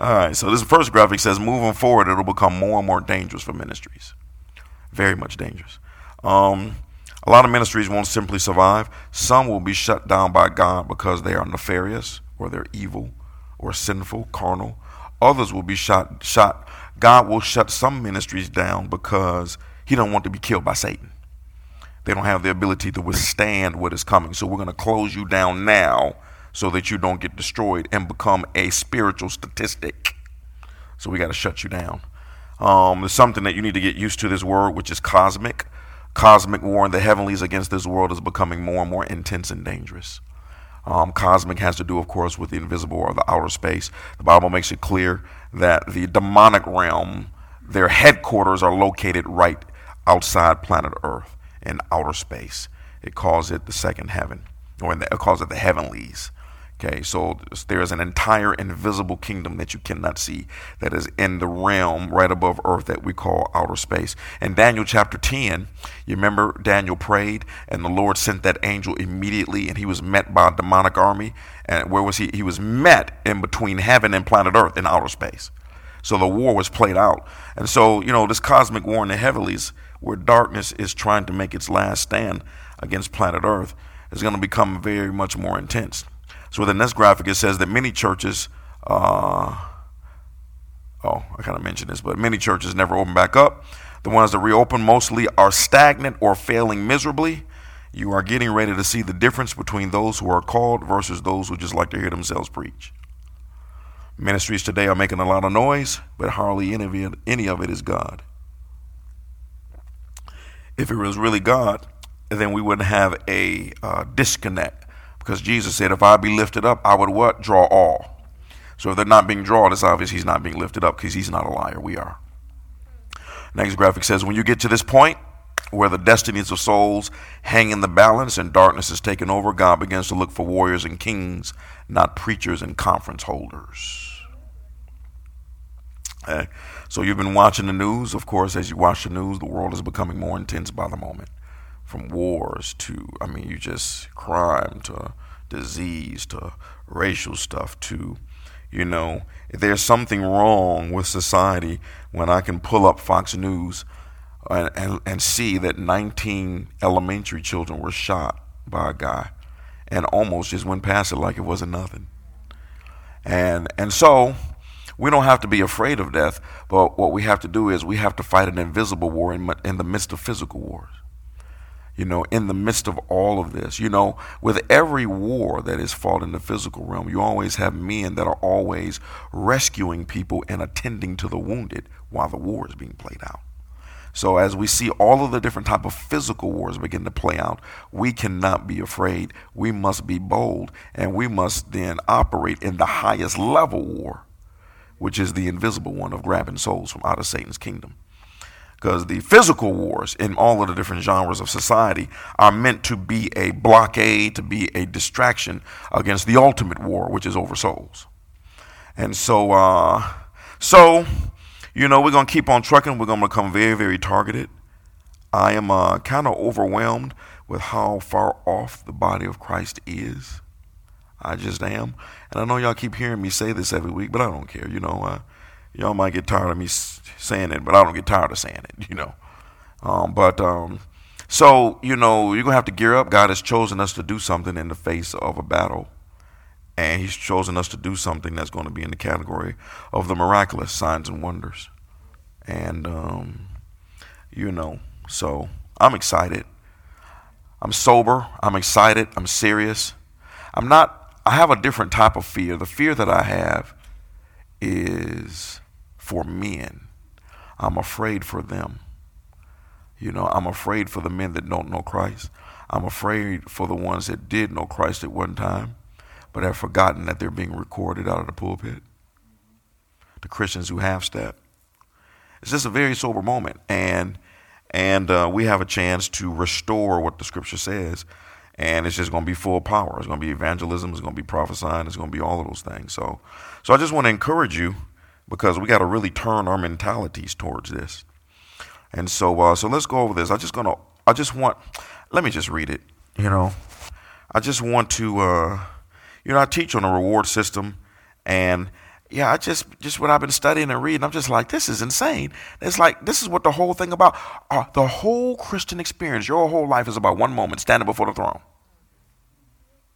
All right, so this first graphic says moving forward, it'll become more and more dangerous for ministries. Very much dangerous. Um, a lot of ministries won't simply survive. Some will be shut down by God because they are nefarious or they're evil or sinful, carnal. Others will be shot shot. God will shut some ministries down because he don't want to be killed by Satan. They don't have the ability to withstand what is coming. So we're going to close you down now so that you don't get destroyed and become a spiritual statistic. So we got to shut you down. Um, there's something that you need to get used to this word, which is cosmic. Cosmic war in the heavenlies against this world is becoming more and more intense and dangerous. Um, cosmic has to do, of course, with the invisible or the outer space. The Bible makes it clear that the demonic realm, their headquarters are located right outside planet Earth in outer space. It calls it the second heaven, or in the, it calls it the heavenlies. Okay, so there is an entire invisible kingdom that you cannot see that is in the realm right above earth that we call outer space. In Daniel chapter 10, you remember Daniel prayed and the Lord sent that angel immediately and he was met by a demonic army. And where was he? He was met in between heaven and planet earth in outer space. So the war was played out. And so, you know, this cosmic war in the heavenlies where darkness is trying to make its last stand against planet earth is going to become very much more intense. So the next graphic, it says that many churches, uh, oh, I kind of mentioned this, but many churches never open back up. The ones that reopen mostly are stagnant or failing miserably. You are getting ready to see the difference between those who are called versus those who just like to hear themselves preach. Ministries today are making a lot of noise, but hardly any of it, any of it is God. If it was really God, then we wouldn't have a uh, disconnect because Jesus said, if I be lifted up, I would what? Draw all. So if they're not being drawn, it's obvious he's not being lifted up because he's not a liar. We are. Next graphic says, when you get to this point where the destinies of souls hang in the balance and darkness is taken over, God begins to look for warriors and kings, not preachers and conference holders. Okay. So you've been watching the news. Of course, as you watch the news, the world is becoming more intense by the moment from wars to, I mean, you just crime to disease to racial stuff to, you know, there's something wrong with society when I can pull up Fox News and, and, and see that 19 elementary children were shot by a guy and almost just went past it like it wasn't nothing. And, and so we don't have to be afraid of death, but what we have to do is we have to fight an invisible war in, in the midst of physical wars you know, in the midst of all of this. You know, with every war that is fought in the physical realm, you always have men that are always rescuing people and attending to the wounded while the war is being played out. So as we see all of the different type of physical wars begin to play out, we cannot be afraid. We must be bold and we must then operate in the highest level war, which is the invisible one of grabbing souls from out of Satan's kingdom because the physical wars in all of the different genres of society are meant to be a blockade, to be a distraction against the ultimate war, which is over souls. And so, uh, so you know, we're gonna keep on trucking. We're gonna become very, very targeted. I am uh, kind of overwhelmed with how far off the body of Christ is. I just am, and I know y'all keep hearing me say this every week, but I don't care. You know, uh, y'all might get tired of me saying it, but I don't get tired of saying it, you know. Um, but um, so, you know, you're going to have to gear up. God has chosen us to do something in the face of a battle. And He's chosen us to do something that's going to be in the category of the miraculous signs and wonders. And, um, you know, so I'm excited. I'm sober. I'm excited. I'm serious. I'm not, I have a different type of fear. The fear that I have is for men. I'm afraid for them. You know, I'm afraid for the men that don't know Christ. I'm afraid for the ones that did know Christ at one time, but have forgotten that they're being recorded out of the pulpit. The Christians who have stepped. It's just a very sober moment, and and uh, we have a chance to restore what the Scripture says, and it's just going to be full power. It's going to be evangelism. It's going to be prophesying. It's going to be all of those things. So, so I just want to encourage you because we got to really turn our mentalities towards this. And so, uh, so let's go over this. I just gonna, I just want, let me just read it. You know, I just want to, uh, you know, I teach on a reward system, and yeah, I just just what I've been studying and reading. I'm just like, this is insane. It's like this is what the whole thing about. Uh, the whole Christian experience, your whole life is about one moment standing before the throne.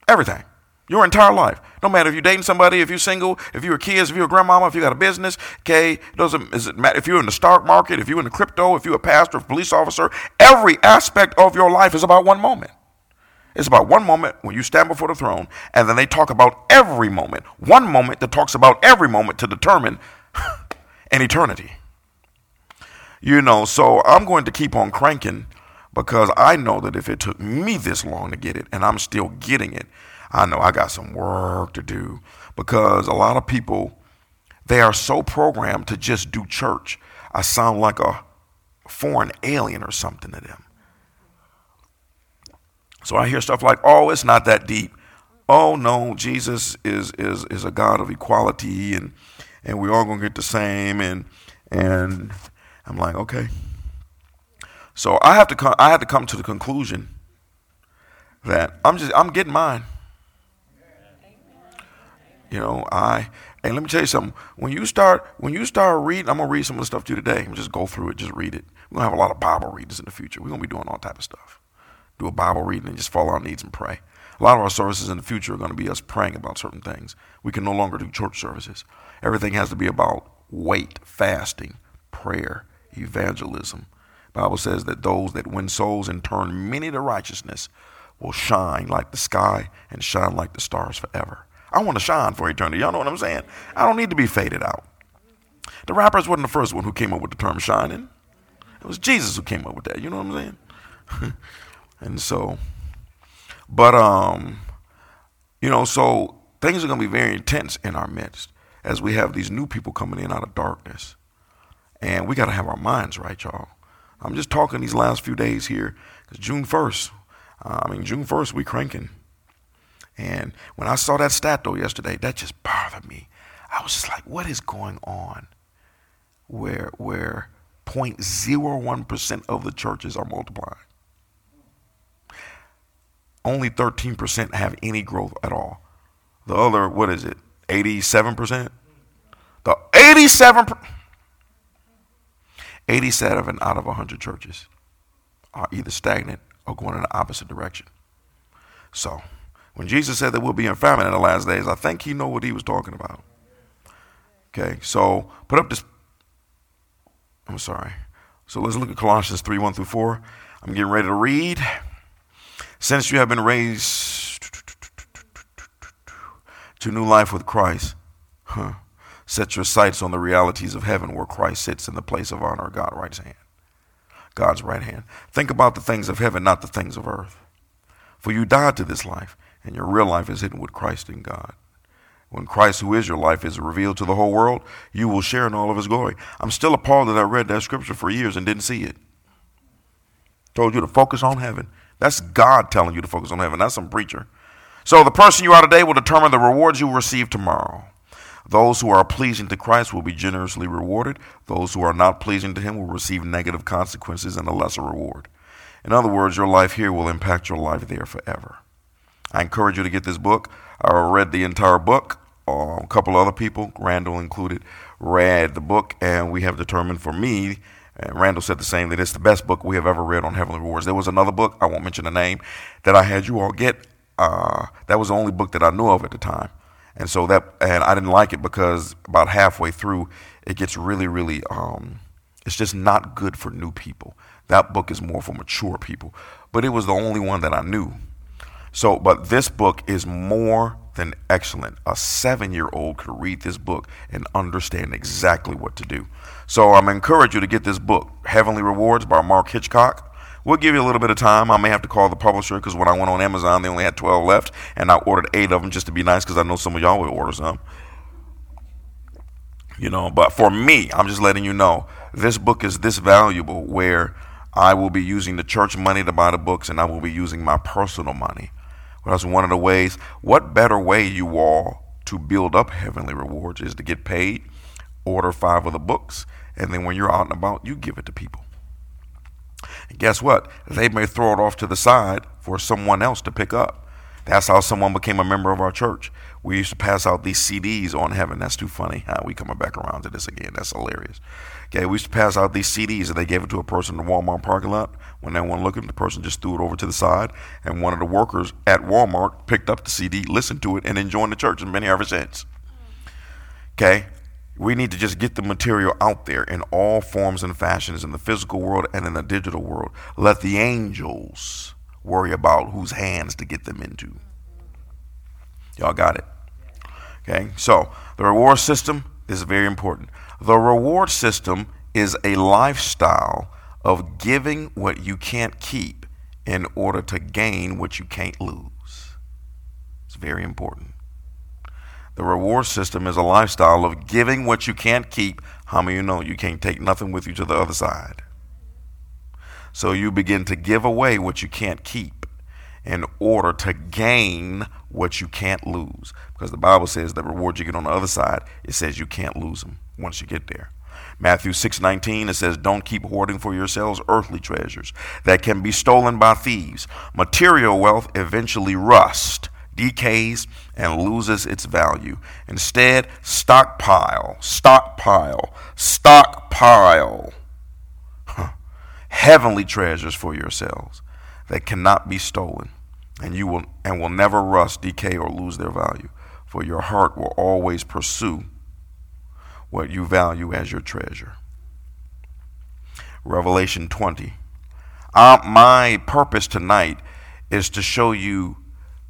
Everything. Your entire life. No matter if you're dating somebody, if you're single, if you're a kid, if you're a grandmama, if you got a business, okay, doesn't does it matter if you're in the stock market, if you're in the crypto, if you're a pastor, a police officer, every aspect of your life is about one moment. It's about one moment when you stand before the throne, and then they talk about every moment. One moment that talks about every moment to determine an eternity. You know, so I'm going to keep on cranking because I know that if it took me this long to get it and I'm still getting it, I know I got some work to do because a lot of people, they are so programmed to just do church. I sound like a foreign alien or something to them. So I hear stuff like, oh, it's not that deep. Oh no, Jesus is is is a God of equality and and we all gonna get the same and and I'm like, okay. So I have to come I had to come to the conclusion that I'm just I'm getting mine. You know, I and let me tell you something. When you start when you start reading, I'm gonna read some of the stuff to you today. Just go through it, just read it. We're gonna have a lot of Bible readers in the future. We're gonna be doing all type of stuff. Do a Bible reading and just follow our needs and pray. A lot of our services in the future are to be us praying about certain things. We can no longer do church services. Everything has to be about wait, fasting, prayer, evangelism. Bible says that those that win souls and turn many to righteousness will shine like the sky and shine like the stars forever. I want to shine for eternity. Y'all know what I'm saying? I don't need to be faded out. The rappers wasn't the first one who came up with the term shining. It was Jesus who came up with that. You know what I'm saying? and so, but um, you know, so things are to be very intense in our midst as we have these new people coming in out of darkness, and we got to have our minds right, y'all. I'm just talking these last few days here because June 1st, uh, I mean June 1st, we cranking. And when I saw that stat though yesterday, that just bothered me. I was just like, what is going on? Where where 0.01% of the churches are multiplying. Only 13% have any growth at all. The other, what is it? 87%? The 87 87 out of 100 churches are either stagnant or going in the opposite direction. So, when Jesus said that we'll be in famine in the last days, I think he knew what he was talking about. Okay, so put up this. I'm sorry. So let's look at Colossians 3 1 through 4. I'm getting ready to read. Since you have been raised to new life with Christ, huh, set your sights on the realities of heaven where Christ sits in the place of honor, God right hand. God's right hand. Think about the things of heaven, not the things of earth. For you died to this life and your real life is hidden with Christ in God. When Christ, who is your life, is revealed to the whole world, you will share in all of his glory. I'm still appalled that I read that scripture for years and didn't see it. Told you to focus on heaven. That's God telling you to focus on heaven. That's some preacher. So the person you are today will determine the rewards you will receive tomorrow. Those who are pleasing to Christ will be generously rewarded. Those who are not pleasing to him will receive negative consequences and a lesser reward. In other words, your life here will impact your life there forever. I encourage you to get this book. I read the entire book. Uh, a couple other people, Randall included, read the book, and we have determined for me, and Randall said the same, that it's the best book we have ever read on Heavenly Rewards. There was another book, I won't mention the name, that I had you all get. Uh, that was the only book that I knew of at the time. And so that, and I didn't like it because about halfway through, it gets really, really, um, it's just not good for new people. That book is more for mature people. But it was the only one that I knew. So, but this book is more than excellent. A seven year old could read this book and understand exactly what to do. So, I'm encourage you to get this book, Heavenly Rewards by Mark Hitchcock. We'll give you a little bit of time. I may have to call the publisher because when I went on Amazon, they only had 12 left, and I ordered eight of them just to be nice because I know some of y'all would order some. You know, but for me, I'm just letting you know this book is this valuable where I will be using the church money to buy the books and I will be using my personal money that's one of the ways. What better way, you all, to build up heavenly rewards is to get paid, order five of the books, and then when you're out and about, you give it to people. And guess what? They may throw it off to the side for someone else to pick up. That's how someone became a member of our church. We used to pass out these CDs on heaven. That's too funny. We coming back around to this again? That's hilarious. Okay, we used to pass out these CDs and they gave it to a person in the Walmart parking lot. When they weren't looking, the person just threw it over to the side, and one of the workers at Walmart picked up the CD, listened to it, and then joined the church, and been here ever since. Okay, we need to just get the material out there in all forms and fashions in the physical world and in the digital world. Let the angels worry about whose hands to get them into. Y'all got it? Okay, so the reward system is very important. The reward system is a lifestyle of giving what you can't keep in order to gain what you can't lose. It's very important. The reward system is a lifestyle of giving what you can't keep. How many of you know you can't take nothing with you to the other side? So you begin to give away what you can't keep in order to gain what you can't lose. Because the Bible says the reward you get on the other side, it says you can't lose them once you get there. Matthew 6:19 it says don't keep hoarding for yourselves earthly treasures that can be stolen by thieves. Material wealth eventually rusts, decays, and loses its value. Instead, stockpile, stockpile, stockpile huh, heavenly treasures for yourselves that cannot be stolen, and you will and will never rust, decay, or lose their value. For your heart will always pursue what you value as your treasure. Revelation 20. Uh, my purpose tonight is to show you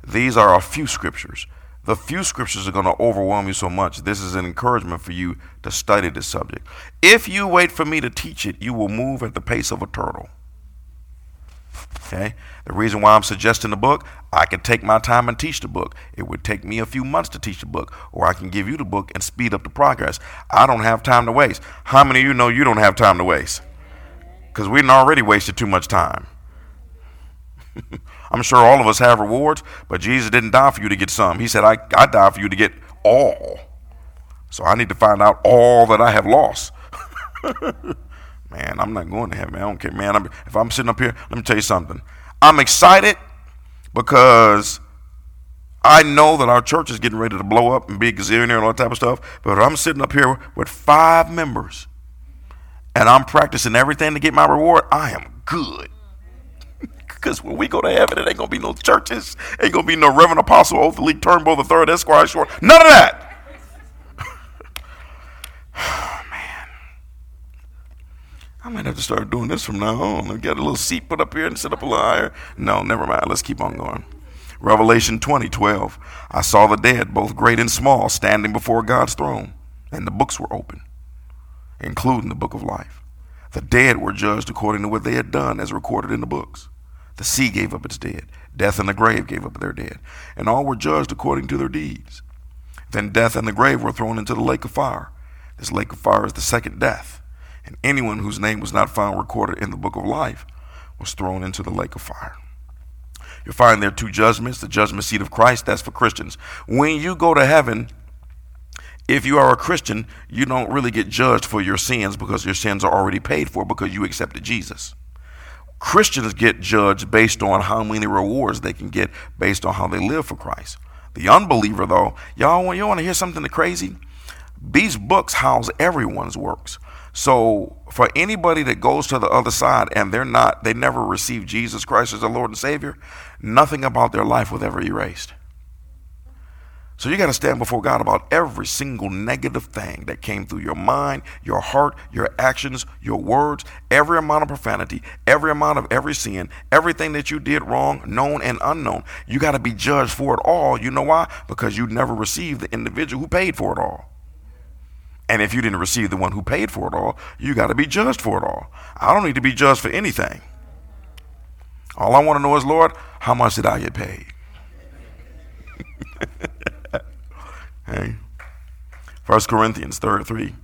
these are a few scriptures. The few scriptures are going to overwhelm you so much. This is an encouragement for you to study this subject. If you wait for me to teach it, you will move at the pace of a turtle. Okay? The reason why I'm suggesting the book, I can take my time and teach the book. It would take me a few months to teach the book, or I can give you the book and speed up the progress. I don't have time to waste. How many of you know you don't have time to waste? Because we've already wasted too much time. I'm sure all of us have rewards, but Jesus didn't die for you to get some. He said, I, I died for you to get all. So I need to find out all that I have lost. man, I'm not going to heaven. I don't care, man. I'm, if I'm sitting up here, let me tell you something. I'm excited because I know that our church is getting ready to blow up and be a gazillionaire and all that type of stuff. But I'm sitting up here with five members and I'm practicing everything to get my reward. I am good. Because when we go to heaven, it ain't gonna be no churches, ain't gonna be no Reverend Apostle Oakley Turnbull the Third Esquire Short. None of that. I might have to start doing this from now on. I got a little seat put up here and sit up a little higher. No, never mind. Let's keep on going. Revelation 20, 12. I saw the dead, both great and small, standing before God's throne, and the books were open, including the book of life. The dead were judged according to what they had done, as recorded in the books. The sea gave up its dead. Death and the grave gave up their dead. And all were judged according to their deeds. Then death and the grave were thrown into the lake of fire. This lake of fire is the second death. And anyone whose name was not found recorded in the book of life was thrown into the lake of fire. You'll find there two judgments the judgment seat of Christ, that's for Christians. When you go to heaven, if you are a Christian, you don't really get judged for your sins because your sins are already paid for because you accepted Jesus. Christians get judged based on how many rewards they can get based on how they live for Christ. The unbeliever, though, y'all, you want to hear something crazy? These books house everyone's works. So for anybody that goes to the other side and they're not, they never received Jesus Christ as their Lord and Savior, nothing about their life was ever erased. So you got to stand before God about every single negative thing that came through your mind, your heart, your actions, your words, every amount of profanity, every amount of every sin, everything that you did wrong, known and unknown. You got to be judged for it all. You know why? Because you never received the individual who paid for it all. And if you didn't receive the one who paid for it all, you got to be judged for it all. I don't need to be judged for anything. All I want to know is, Lord, how much did I get paid? Hey, First Corinthians 3,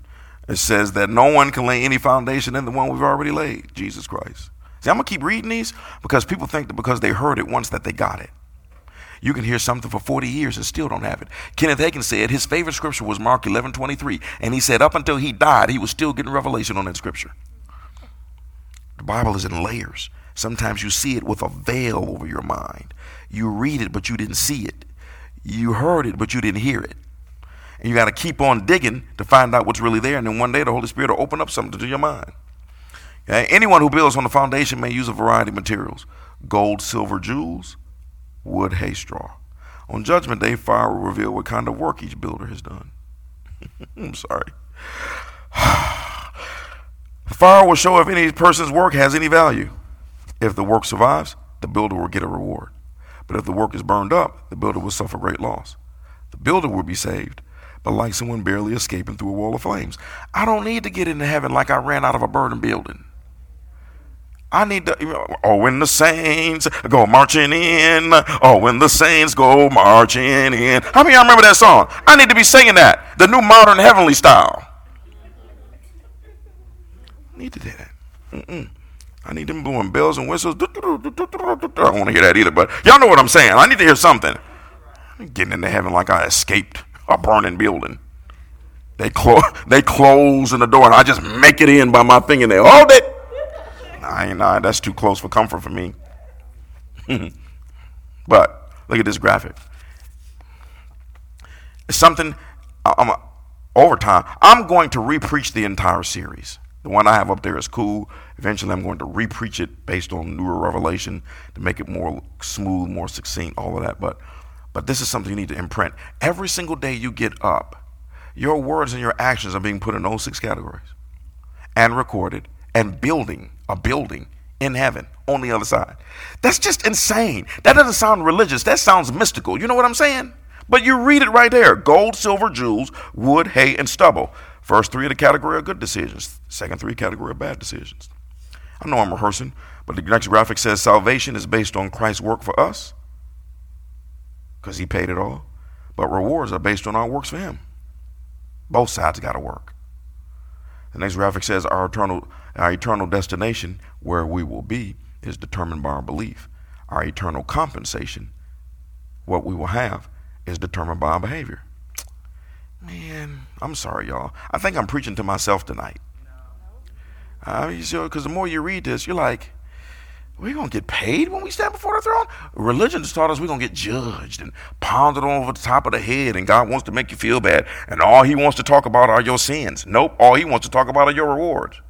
it says that no one can lay any foundation in the one we've already laid, Jesus Christ. See, I'm gonna keep reading these because people think that because they heard it once that they got it. You can hear something for 40 years and still don't have it. Kenneth Hagin said his favorite scripture was Mark 11 23, and he said up until he died, he was still getting revelation on that scripture. The Bible is in layers. Sometimes you see it with a veil over your mind. You read it, but you didn't see it. You heard it, but you didn't hear it. And you got to keep on digging to find out what's really there. And then one day the Holy Spirit will open up something to your mind. Okay? Anyone who builds on the foundation may use a variety of materials gold, silver, jewels, wood, hay, straw. On Judgment Day, fire will reveal what kind of work each builder has done. I'm sorry. fire will show if any person's work has any value. If the work survives, the builder will get a reward. But if the work is burned up, the builder will suffer great loss. The builder will be saved, but like someone barely escaping through a wall of flames. I don't need to get into heaven like I ran out of a burning building. I need to, oh, when the saints go marching in, oh, when the saints go marching in. How many y'all remember that song? I need to be singing that, the new modern heavenly style. I need to do that. Mm-mm. I need them blowing bells and whistles. I don't want to hear that either, but y'all know what I'm saying. I need to hear something. I'm getting into heaven like I escaped a burning building. They, close, they close in the door, and I just make it in by my fingernail. Hold it. Nah, that's too close for comfort for me. but look at this graphic. It's something. I'm over time. I'm going to repreach the entire series. The one I have up there is cool. Eventually, I'm going to repreach it based on newer revelation to make it more smooth, more succinct, all of that. But, but this is something you need to imprint. Every single day you get up, your words and your actions are being put in those six categories and recorded and building a building in heaven on the other side. That's just insane. That doesn't sound religious. That sounds mystical. You know what I'm saying? But you read it right there gold, silver, jewels, wood, hay, and stubble. First three of the category are good decisions. Second three category are bad decisions. I know I'm rehearsing, but the next graphic says salvation is based on Christ's work for us because he paid it all. But rewards are based on our works for him. Both sides got to work. The next graphic says our eternal, our eternal destination, where we will be, is determined by our belief. Our eternal compensation, what we will have, is determined by our behavior. Man, I'm sorry, y'all. I think I'm preaching to myself tonight. Uh, because the more you read this, you're like, we're going to get paid when we stand before the throne? Religion has taught us we're going to get judged and pounded over the top of the head, and God wants to make you feel bad, and all He wants to talk about are your sins. Nope, all He wants to talk about are your rewards.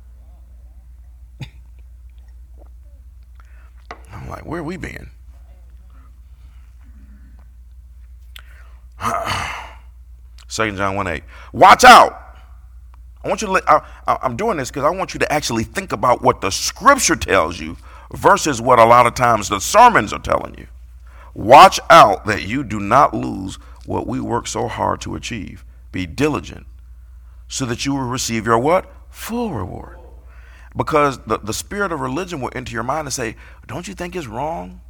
Like, where are we been? Second John 1 8. Watch out. I want you to, let, I, I'm doing this because I want you to actually think about what the scripture tells you versus what a lot of times the sermons are telling you. Watch out that you do not lose what we work so hard to achieve. Be diligent so that you will receive your what? Full reward. Because the, the spirit of religion will enter your mind and say, Don't you think it's wrong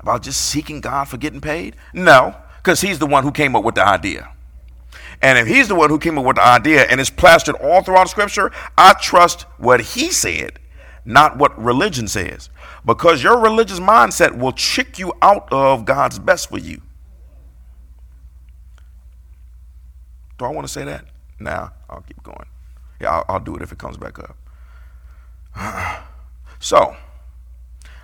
about just seeking God for getting paid? No, because He's the one who came up with the idea. And if he's the one who came up with the idea and it's plastered all throughout Scripture, I trust what he said, not what religion says. Because your religious mindset will trick you out of God's best for you. Do I want to say that? Nah, I'll keep going. Yeah, I'll, I'll do it if it comes back up. So,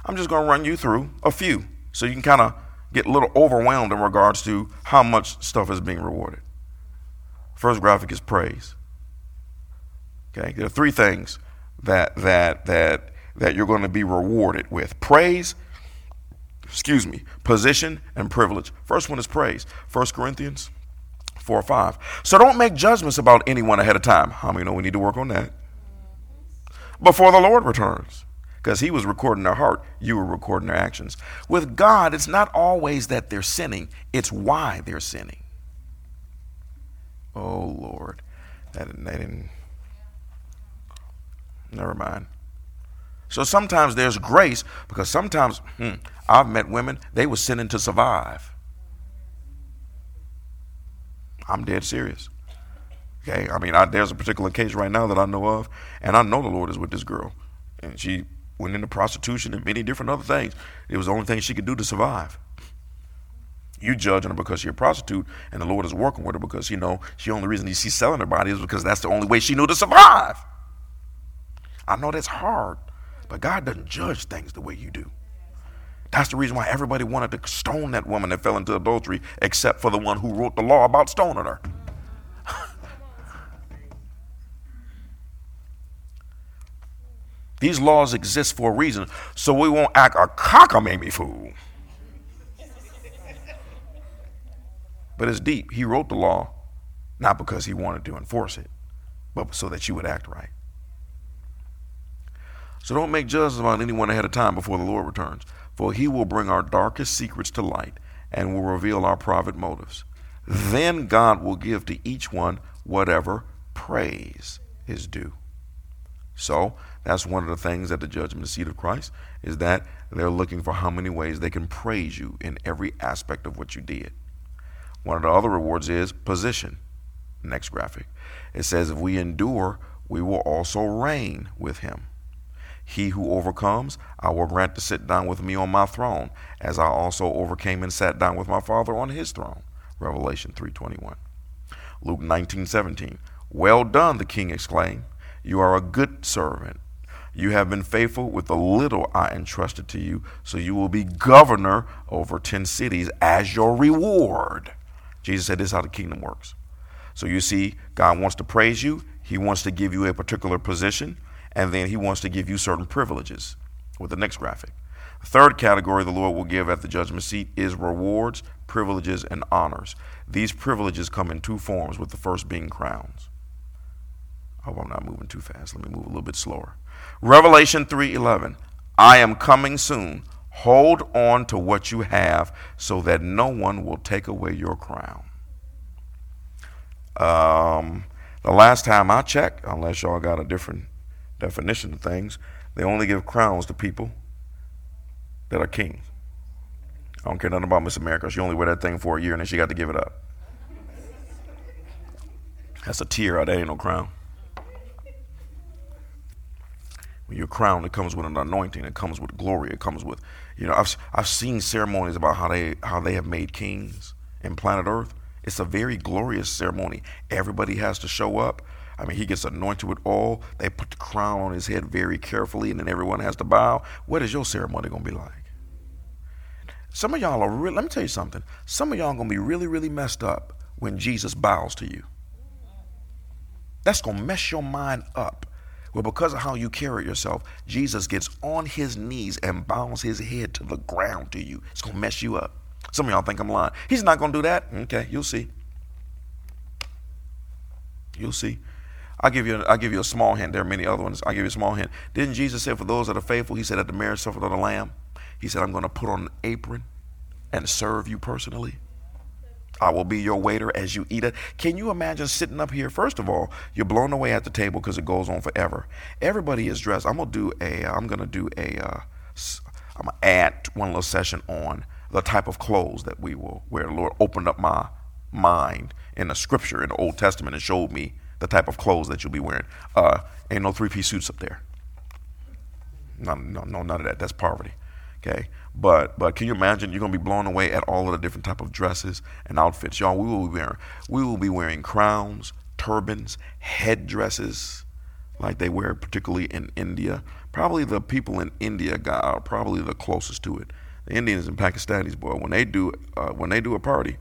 I'm just going to run you through a few so you can kind of get a little overwhelmed in regards to how much stuff is being rewarded. First graphic is praise. Okay, there are three things that that that that you're going to be rewarded with: praise, excuse me, position and privilege. First one is praise. First Corinthians four or five. So don't make judgments about anyone ahead of time. How many know we need to work on that before the Lord returns? Because he was recording their heart, you were recording their actions. With God, it's not always that they're sinning; it's why they're sinning. Oh Lord, that, didn't. Never mind. So sometimes there's grace because sometimes hmm, I've met women they were sinning to survive. I'm dead serious. Okay, I mean, I, there's a particular case right now that I know of, and I know the Lord is with this girl, and she went into prostitution and many different other things. It was the only thing she could do to survive. You judging her because she's a prostitute, and the Lord is working with her because you know she only reason she's selling her body is because that's the only way she knew to survive. I know that's hard But God doesn't judge things the way you do. That's the reason why everybody wanted to stone that woman that fell into adultery, except for the one who wrote the law about stoning her. These laws exist for a reason, so we won't act a cockamamie fool. but it's deep. He wrote the law not because he wanted to enforce it, but so that you would act right. So don't make judgments about anyone ahead of time before the Lord returns, for he will bring our darkest secrets to light and will reveal our private motives. Then God will give to each one whatever praise is due. So that's one of the things at the judgment seat of Christ is that they're looking for how many ways they can praise you in every aspect of what you did. One of the other rewards is position. Next graphic. It says, if we endure, we will also reign with him. He who overcomes, I will grant to sit down with me on my throne, as I also overcame and sat down with my Father on his throne. Revelation 3:21. Luke 19:17. Well done, the king exclaimed. You are a good servant. You have been faithful with the little I entrusted to you, so you will be governor over 10 cities as your reward. Jesus said, This is how the kingdom works. So you see, God wants to praise you, He wants to give you a particular position, and then He wants to give you certain privileges. With the next graphic. The third category the Lord will give at the judgment seat is rewards, privileges, and honors. These privileges come in two forms, with the first being crowns. Hope I'm not moving too fast. Let me move a little bit slower. Revelation 3:11. I am coming soon. Hold on to what you have so that no one will take away your crown. Um, the last time I checked, unless y'all got a different definition of things, they only give crowns to people that are kings. I don't care nothing about Miss America. She only wear that thing for a year and then she got to give it up. That's a tear. That ain't no crown. When you're crowned, it comes with an anointing. It comes with glory. It comes with, you know, I've, I've seen ceremonies about how they how they have made kings in planet Earth. It's a very glorious ceremony. Everybody has to show up. I mean, he gets anointed with oil. They put the crown on his head very carefully, and then everyone has to bow. What is your ceremony going to be like? Some of y'all are really, let me tell you something. Some of y'all are going to be really, really messed up when Jesus bows to you. That's going to mess your mind up. Well, because of how you carry yourself, Jesus gets on his knees and bows his head to the ground to you. It's going to mess you up. Some of y'all think I'm lying. He's not going to do that. Okay, you'll see. You'll see. I'll give you a, I'll give you a small hint. There are many other ones. I'll give you a small hint. Didn't Jesus say for those that are faithful, he said at the marriage supper of the Lamb, he said, I'm going to put on an apron and serve you personally. I will be your waiter as you eat it. Can you imagine sitting up here? First of all, you're blown away at the table because it goes on forever. Everybody is dressed. I'm gonna do a. I'm gonna do a. Uh, I'm gonna add one little session on the type of clothes that we will wear. The Lord opened up my mind in the Scripture in the Old Testament and showed me the type of clothes that you'll be wearing. Uh, ain't no three-piece suits up there. No, no, no, none of that. That's poverty. Okay. But but can you imagine you're gonna be blown away at all of the different type of dresses and outfits, y'all? We will be wearing we will be wearing crowns, turbans, headdresses, like they wear particularly in India. Probably the people in India got are probably the closest to it. The Indians and Pakistanis, boy, when they do uh, when they do a party,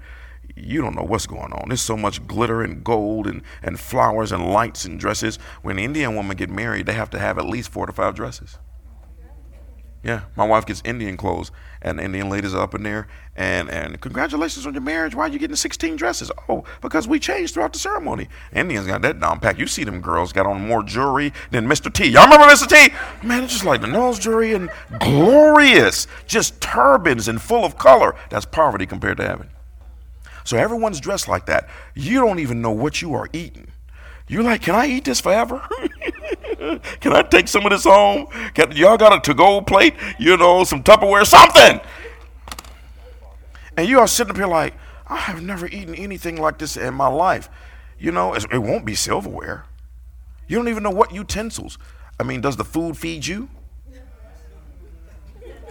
you don't know what's going on. There's so much glitter and gold and, and flowers and lights and dresses. When Indian women get married, they have to have at least four to five dresses. Yeah, my wife gets Indian clothes, and Indian ladies are up in there, and and congratulations on your marriage. Why are you getting 16 dresses? Oh, because we changed throughout the ceremony. Indians got that down pat. You see them girls got on more jewelry than Mr. T. Y'all remember Mr. T? Man, it's just like the nose jewelry and glorious, just turbans and full of color. That's poverty compared to heaven. So everyone's dressed like that. You don't even know what you are eating. You're like, can I eat this forever? can I take some of this home? Can, y'all got a to-go plate? You know, some Tupperware, something. And you are sitting up here like, I have never eaten anything like this in my life. You know, it won't be silverware. You don't even know what utensils. I mean, does the food feed you?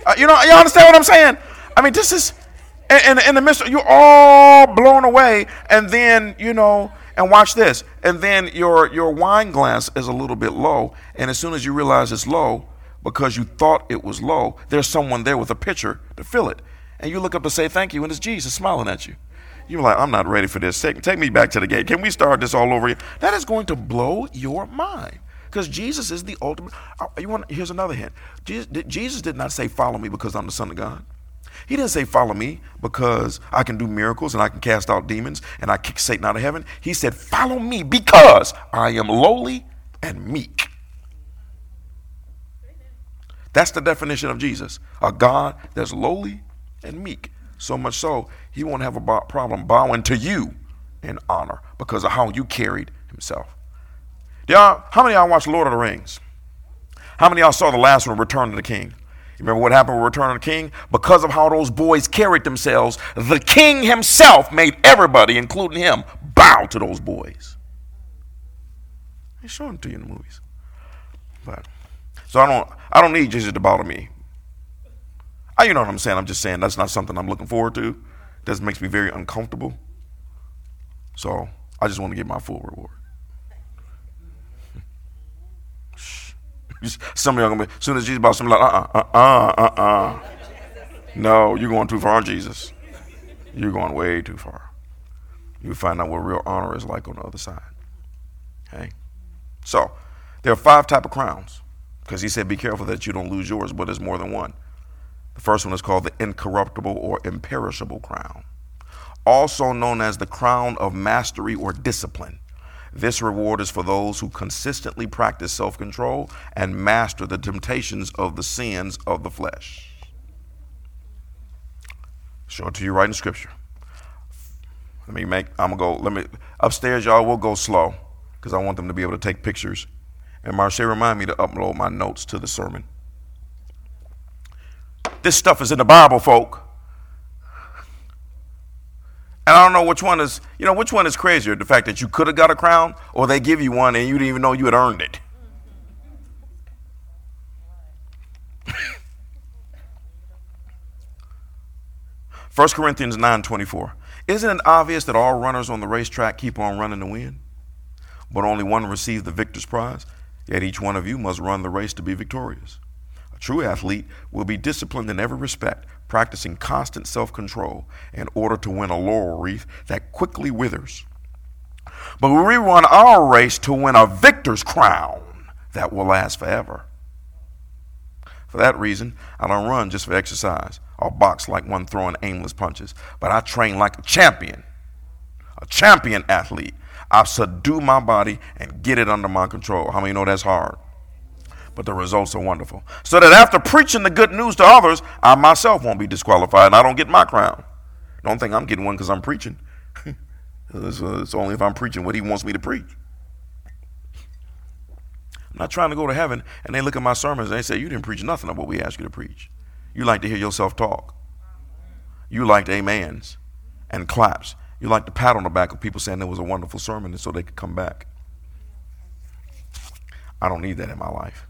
Uh, you know, you understand what I'm saying? I mean, this is, in, in the midst, of, you're all blown away, and then, you know, and watch this. And then your, your wine glass is a little bit low. And as soon as you realize it's low, because you thought it was low, there's someone there with a pitcher to fill it. And you look up to say thank you, and it's Jesus smiling at you. You're like, I'm not ready for this. Take, take me back to the gate. Can we start this all over again? That is going to blow your mind because Jesus is the ultimate. Uh, you want? Here's another hint. Jesus, Jesus did not say, "Follow me," because I'm the Son of God. He didn't say, Follow me because I can do miracles and I can cast out demons and I kick Satan out of heaven. He said, Follow me because I am lowly and meek. That's the definition of Jesus a God that's lowly and meek. So much so, he won't have a problem bowing to you in honor because of how you carried himself. Y'all, how many of y'all watched Lord of the Rings? How many of y'all saw the last one, Return of the King? You remember what happened with Return of the King? Because of how those boys carried themselves, the king himself made everybody, including him, bow to those boys. They show them to you in the movies. But so I don't I don't need Jesus to bow to me. I, you know what I'm saying? I'm just saying that's not something I'm looking forward to. That makes me very uncomfortable. So I just want to get my full reward. Some of y'all gonna be, as soon as Jesus about something like, uh uh, uh uh, uh uh. No, you're going too far, Jesus. You're going way too far. You find out what real honor is like on the other side. Okay? So, there are five type of crowns. Because he said, be careful that you don't lose yours, but there's more than one. The first one is called the incorruptible or imperishable crown, also known as the crown of mastery or discipline. This reward is for those who consistently practice self control and master the temptations of the sins of the flesh. Show it to you right in Scripture. Let me make, I'm going to go, let me, upstairs, y'all, we'll go slow because I want them to be able to take pictures. And Marche, remind me to upload my notes to the sermon. This stuff is in the Bible, folk. And I don't know which one is, you know, which one is crazier? The fact that you could have got a crown or they give you one and you didn't even know you had earned it. 1 Corinthians 9:24. Isn't it obvious that all runners on the racetrack keep on running to win, but only one receives the victor's prize? Yet each one of you must run the race to be victorious. A true athlete will be disciplined in every respect, practicing constant self control in order to win a laurel wreath that quickly withers. But we run our race to win a victor's crown that will last forever. For that reason, I don't run just for exercise or box like one throwing aimless punches, but I train like a champion, a champion athlete. I subdue my body and get it under my control. How many know that's hard? But the results are wonderful. So that after preaching the good news to others, I myself won't be disqualified and I don't get my crown. Don't think I'm getting one because I'm preaching. it's, uh, it's only if I'm preaching what he wants me to preach. I'm not trying to go to heaven and they look at my sermons and they say, You didn't preach nothing of what we asked you to preach. You like to hear yourself talk. You liked amens and claps. You like to pat on the back of people saying it was a wonderful sermon and so they could come back. I don't need that in my life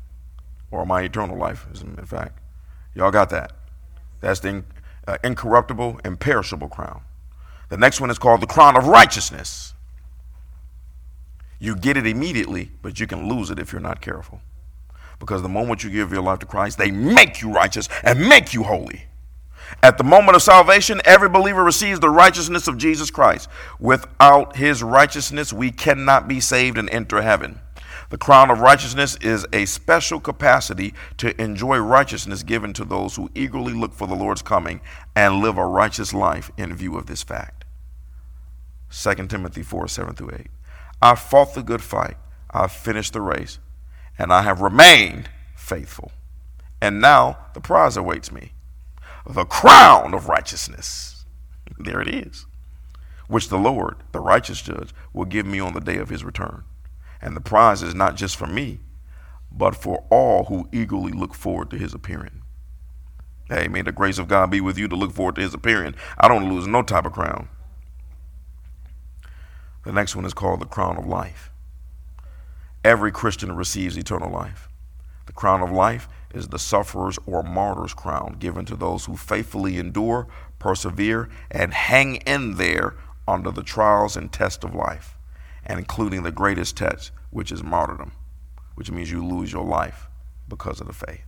or my eternal life, in fact. Y'all got that? That's the uh, incorruptible, imperishable crown. The next one is called the crown of righteousness. You get it immediately, but you can lose it if you're not careful. Because the moment you give your life to Christ, they make you righteous and make you holy. At the moment of salvation, every believer receives the righteousness of Jesus Christ. Without his righteousness, we cannot be saved and enter heaven. The crown of righteousness is a special capacity to enjoy righteousness given to those who eagerly look for the Lord's coming and live a righteous life in view of this fact. 2 Timothy 4 7 through 8. I fought the good fight, I've finished the race, and I have remained faithful. And now the prize awaits me the crown of righteousness. There it is, which the Lord, the righteous judge, will give me on the day of his return. And the prize is not just for me, but for all who eagerly look forward to his appearing. Hey, may the grace of God be with you to look forward to his appearing. I don't lose no type of crown. The next one is called the crown of life. Every Christian receives eternal life. The crown of life is the sufferer's or martyr's crown given to those who faithfully endure, persevere, and hang in there under the trials and tests of life and including the greatest test, which is martyrdom, which means you lose your life because of the faith.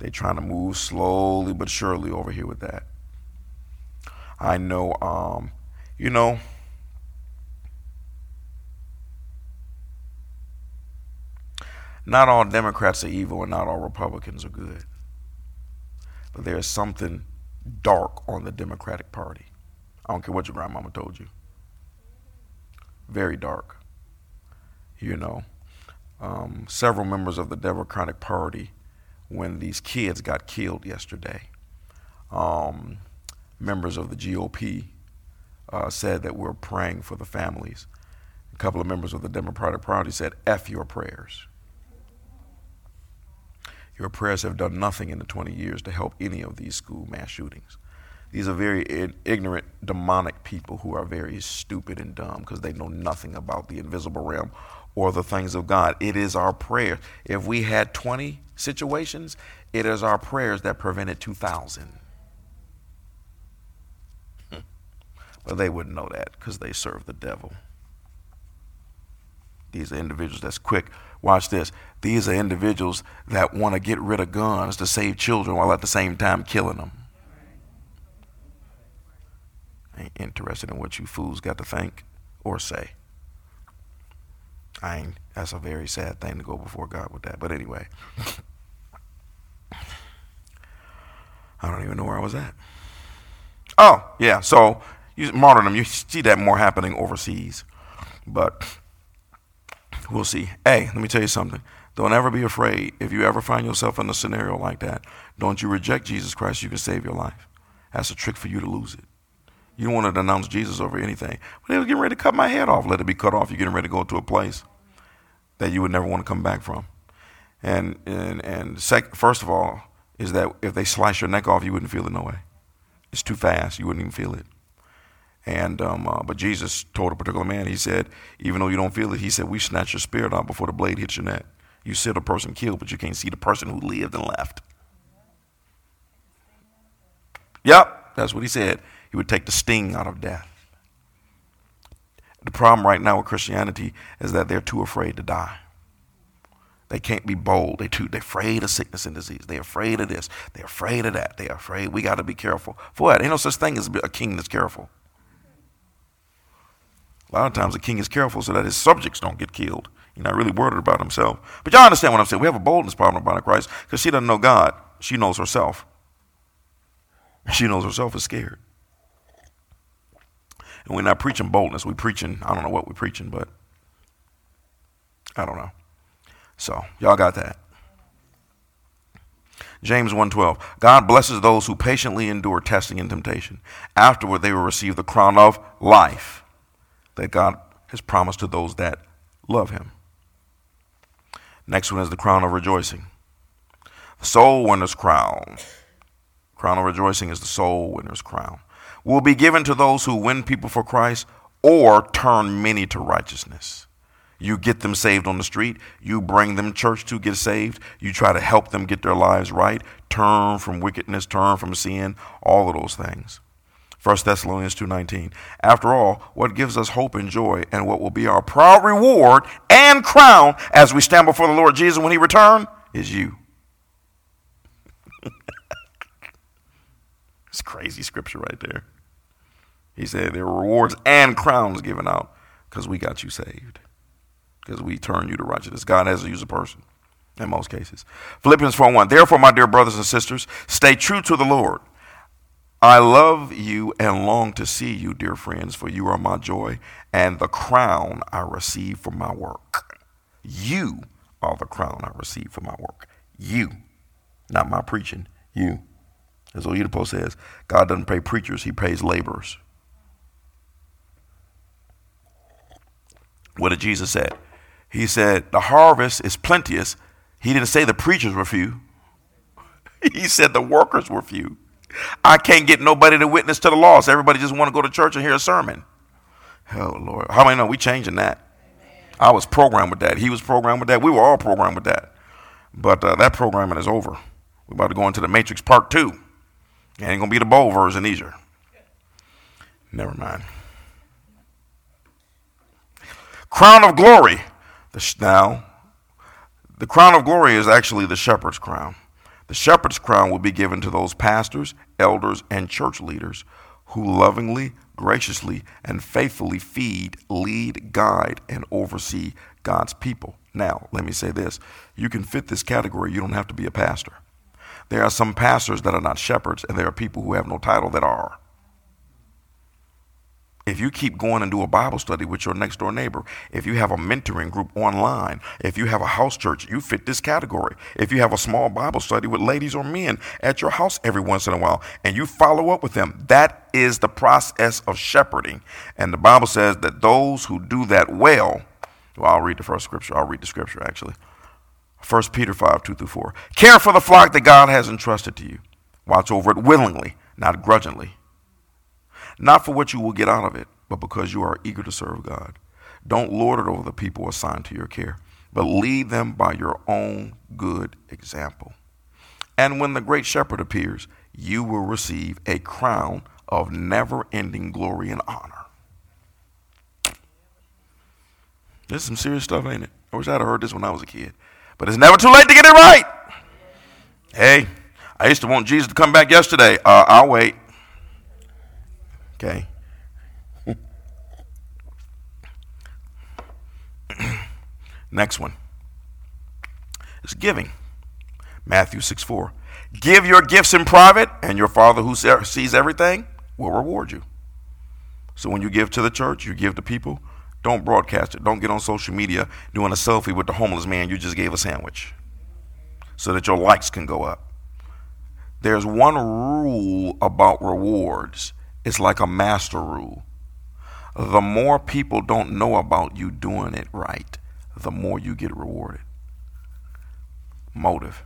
They're trying to move slowly but surely over here with that. I know, um, you know, not all Democrats are evil and not all Republicans are good. But there's something dark on the Democratic Party. I don't care what your grandmama told you. Very dark. You know, um, several members of the Democratic Party, when these kids got killed yesterday, um, members of the GOP uh, said that we're praying for the families. A couple of members of the Democratic Party said, F your prayers. Your prayers have done nothing in the 20 years to help any of these school mass shootings. These are very ignorant, demonic people who are very stupid and dumb because they know nothing about the invisible realm or the things of God. It is our prayer. If we had 20 situations, it is our prayers that prevented 2,000. but they wouldn't know that because they serve the devil. These are individuals that's quick. Watch this. These are individuals that want to get rid of guns to save children while at the same time killing them. Ain't interested in what you fools got to think or say. I ain't. That's a very sad thing to go before God with that. But anyway, I don't even know where I was at. Oh yeah. So you martyrdom. You see that more happening overseas, but we'll see. Hey, let me tell you something. Don't ever be afraid. If you ever find yourself in a scenario like that, don't you reject Jesus Christ. You can save your life. That's a trick for you to lose it. You don't want to denounce Jesus over anything. But they were getting ready to cut my head off. Let it be cut off. You're getting ready to go to a place that you would never want to come back from. And and and sec- first of all, is that if they slice your neck off, you wouldn't feel it no way. It's too fast. You wouldn't even feel it. And um, uh, but Jesus told a particular man, he said, even though you don't feel it, he said, we snatch your spirit out before the blade hits your neck. You see the person killed, but you can't see the person who lived and left. Yep, that's what he said. He would take the sting out of death. The problem right now with Christianity is that they're too afraid to die. They can't be bold. They too they're afraid of sickness and disease. They're afraid of this. They're afraid of that. They're afraid. We got to be careful. For what? Ain't no such thing as a king that's careful. A lot of times a king is careful so that his subjects don't get killed. He's not really worried about himself. But y'all understand what I'm saying. We have a boldness problem about Christ because she doesn't know God. She knows herself. She knows herself is scared. And we're not preaching boldness. We're preaching, I don't know what we're preaching, but I don't know. So, y'all got that. James 1:12 God blesses those who patiently endure testing and temptation. Afterward they will receive the crown of life that God has promised to those that love him. Next one is the crown of rejoicing. The soul winner's crown. Crown of rejoicing is the soul winner's crown will be given to those who win people for Christ or turn many to righteousness. You get them saved on the street. You bring them church to get saved. You try to help them get their lives right, turn from wickedness, turn from sin, all of those things. 1 Thessalonians 2:19. After all, what gives us hope and joy and what will be our proud reward and crown as we stand before the Lord Jesus when he return is you. it's crazy scripture right there. He said there are rewards and crowns given out because we got you saved, because we turned you to righteousness. God has to use a person in most cases. Philippians 4 1. Therefore, my dear brothers and sisters, stay true to the Lord. I love you and long to see you, dear friends, for you are my joy and the crown I receive for my work. You are the crown I receive for my work. You, not my preaching, you. As Oedipo says, God doesn't pay preachers, he pays laborers. What did Jesus say? He said, The harvest is plenteous. He didn't say the preachers were few. he said the workers were few. I can't get nobody to witness to the lost. Everybody just want to go to church and hear a sermon. Oh Lord. How many know we changing that? I was programmed with that. He was programmed with that. We were all programmed with that. But uh, that programming is over. We're about to go into the Matrix Part 2. It ain't going to be the bowl version either. Never mind. Crown of glory. Now, the crown of glory is actually the shepherd's crown. The shepherd's crown will be given to those pastors, elders, and church leaders who lovingly, graciously, and faithfully feed, lead, guide, and oversee God's people. Now, let me say this you can fit this category, you don't have to be a pastor. There are some pastors that are not shepherds, and there are people who have no title that are if you keep going and do a Bible study with your next door neighbor, if you have a mentoring group online, if you have a house church, you fit this category. If you have a small Bible study with ladies or men at your house every once in a while and you follow up with them, that is the process of shepherding. And the Bible says that those who do that well, well, I'll read the first scripture. I'll read the scripture actually. 1 Peter 5, 2 through 4. Care for the flock that God has entrusted to you. Watch over it willingly, not grudgingly not for what you will get out of it, but because you are eager to serve God. Don't lord it over the people assigned to your care, but lead them by your own good example. And when the great shepherd appears, you will receive a crown of never ending glory and honor. This is some serious stuff, ain't it? I wish I'd heard this when I was a kid. But it's never too late to get it right. Hey, I used to want Jesus to come back yesterday. Uh, I'll wait. Okay. Next one is giving. Matthew 6 4. Give your gifts in private, and your Father who sees everything will reward you. So when you give to the church, you give to people, don't broadcast it. Don't get on social media doing a selfie with the homeless man you just gave a sandwich so that your likes can go up. There's one rule about rewards it's like a master rule. The more people don't know about you doing it right, the more you get rewarded. Motive.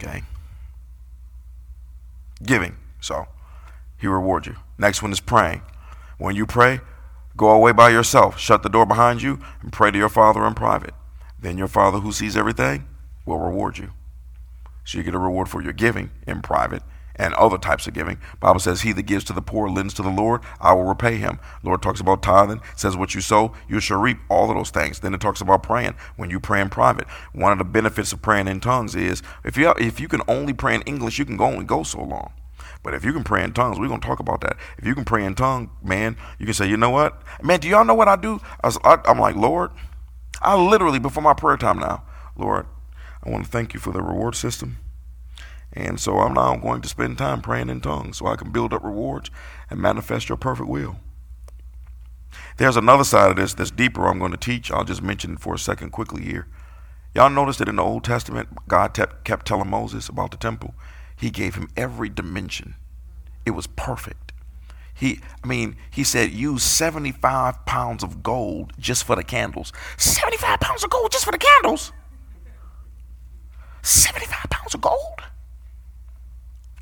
Okay? Giving. So, he rewards you. Next one is praying. When you pray, go away by yourself, shut the door behind you, and pray to your Father in private. Then your Father who sees everything will reward you. So you get a reward for your giving in private and other types of giving. Bible says, He that gives to the poor lends to the Lord, I will repay him. Lord talks about tithing, says what you sow, you shall reap all of those things. Then it talks about praying when you pray in private. One of the benefits of praying in tongues is if you if you can only pray in English, you can only go so long. But if you can pray in tongues, we're gonna talk about that. If you can pray in tongue, man, you can say, you know what, man, do y'all know what I do? I I, I'm like, Lord, I literally before my prayer time now, Lord, I want to thank you for the reward system. And so I'm now going to spend time praying in tongues so I can build up rewards and manifest your perfect will. There's another side of this that's deeper I'm going to teach. I'll just mention it for a second quickly here. Y'all notice that in the Old Testament, God kept telling Moses about the temple. He gave him every dimension. It was perfect. He, I mean, he said use 75 pounds of gold just for the candles. 75 pounds of gold just for the candles. 75 pounds of gold?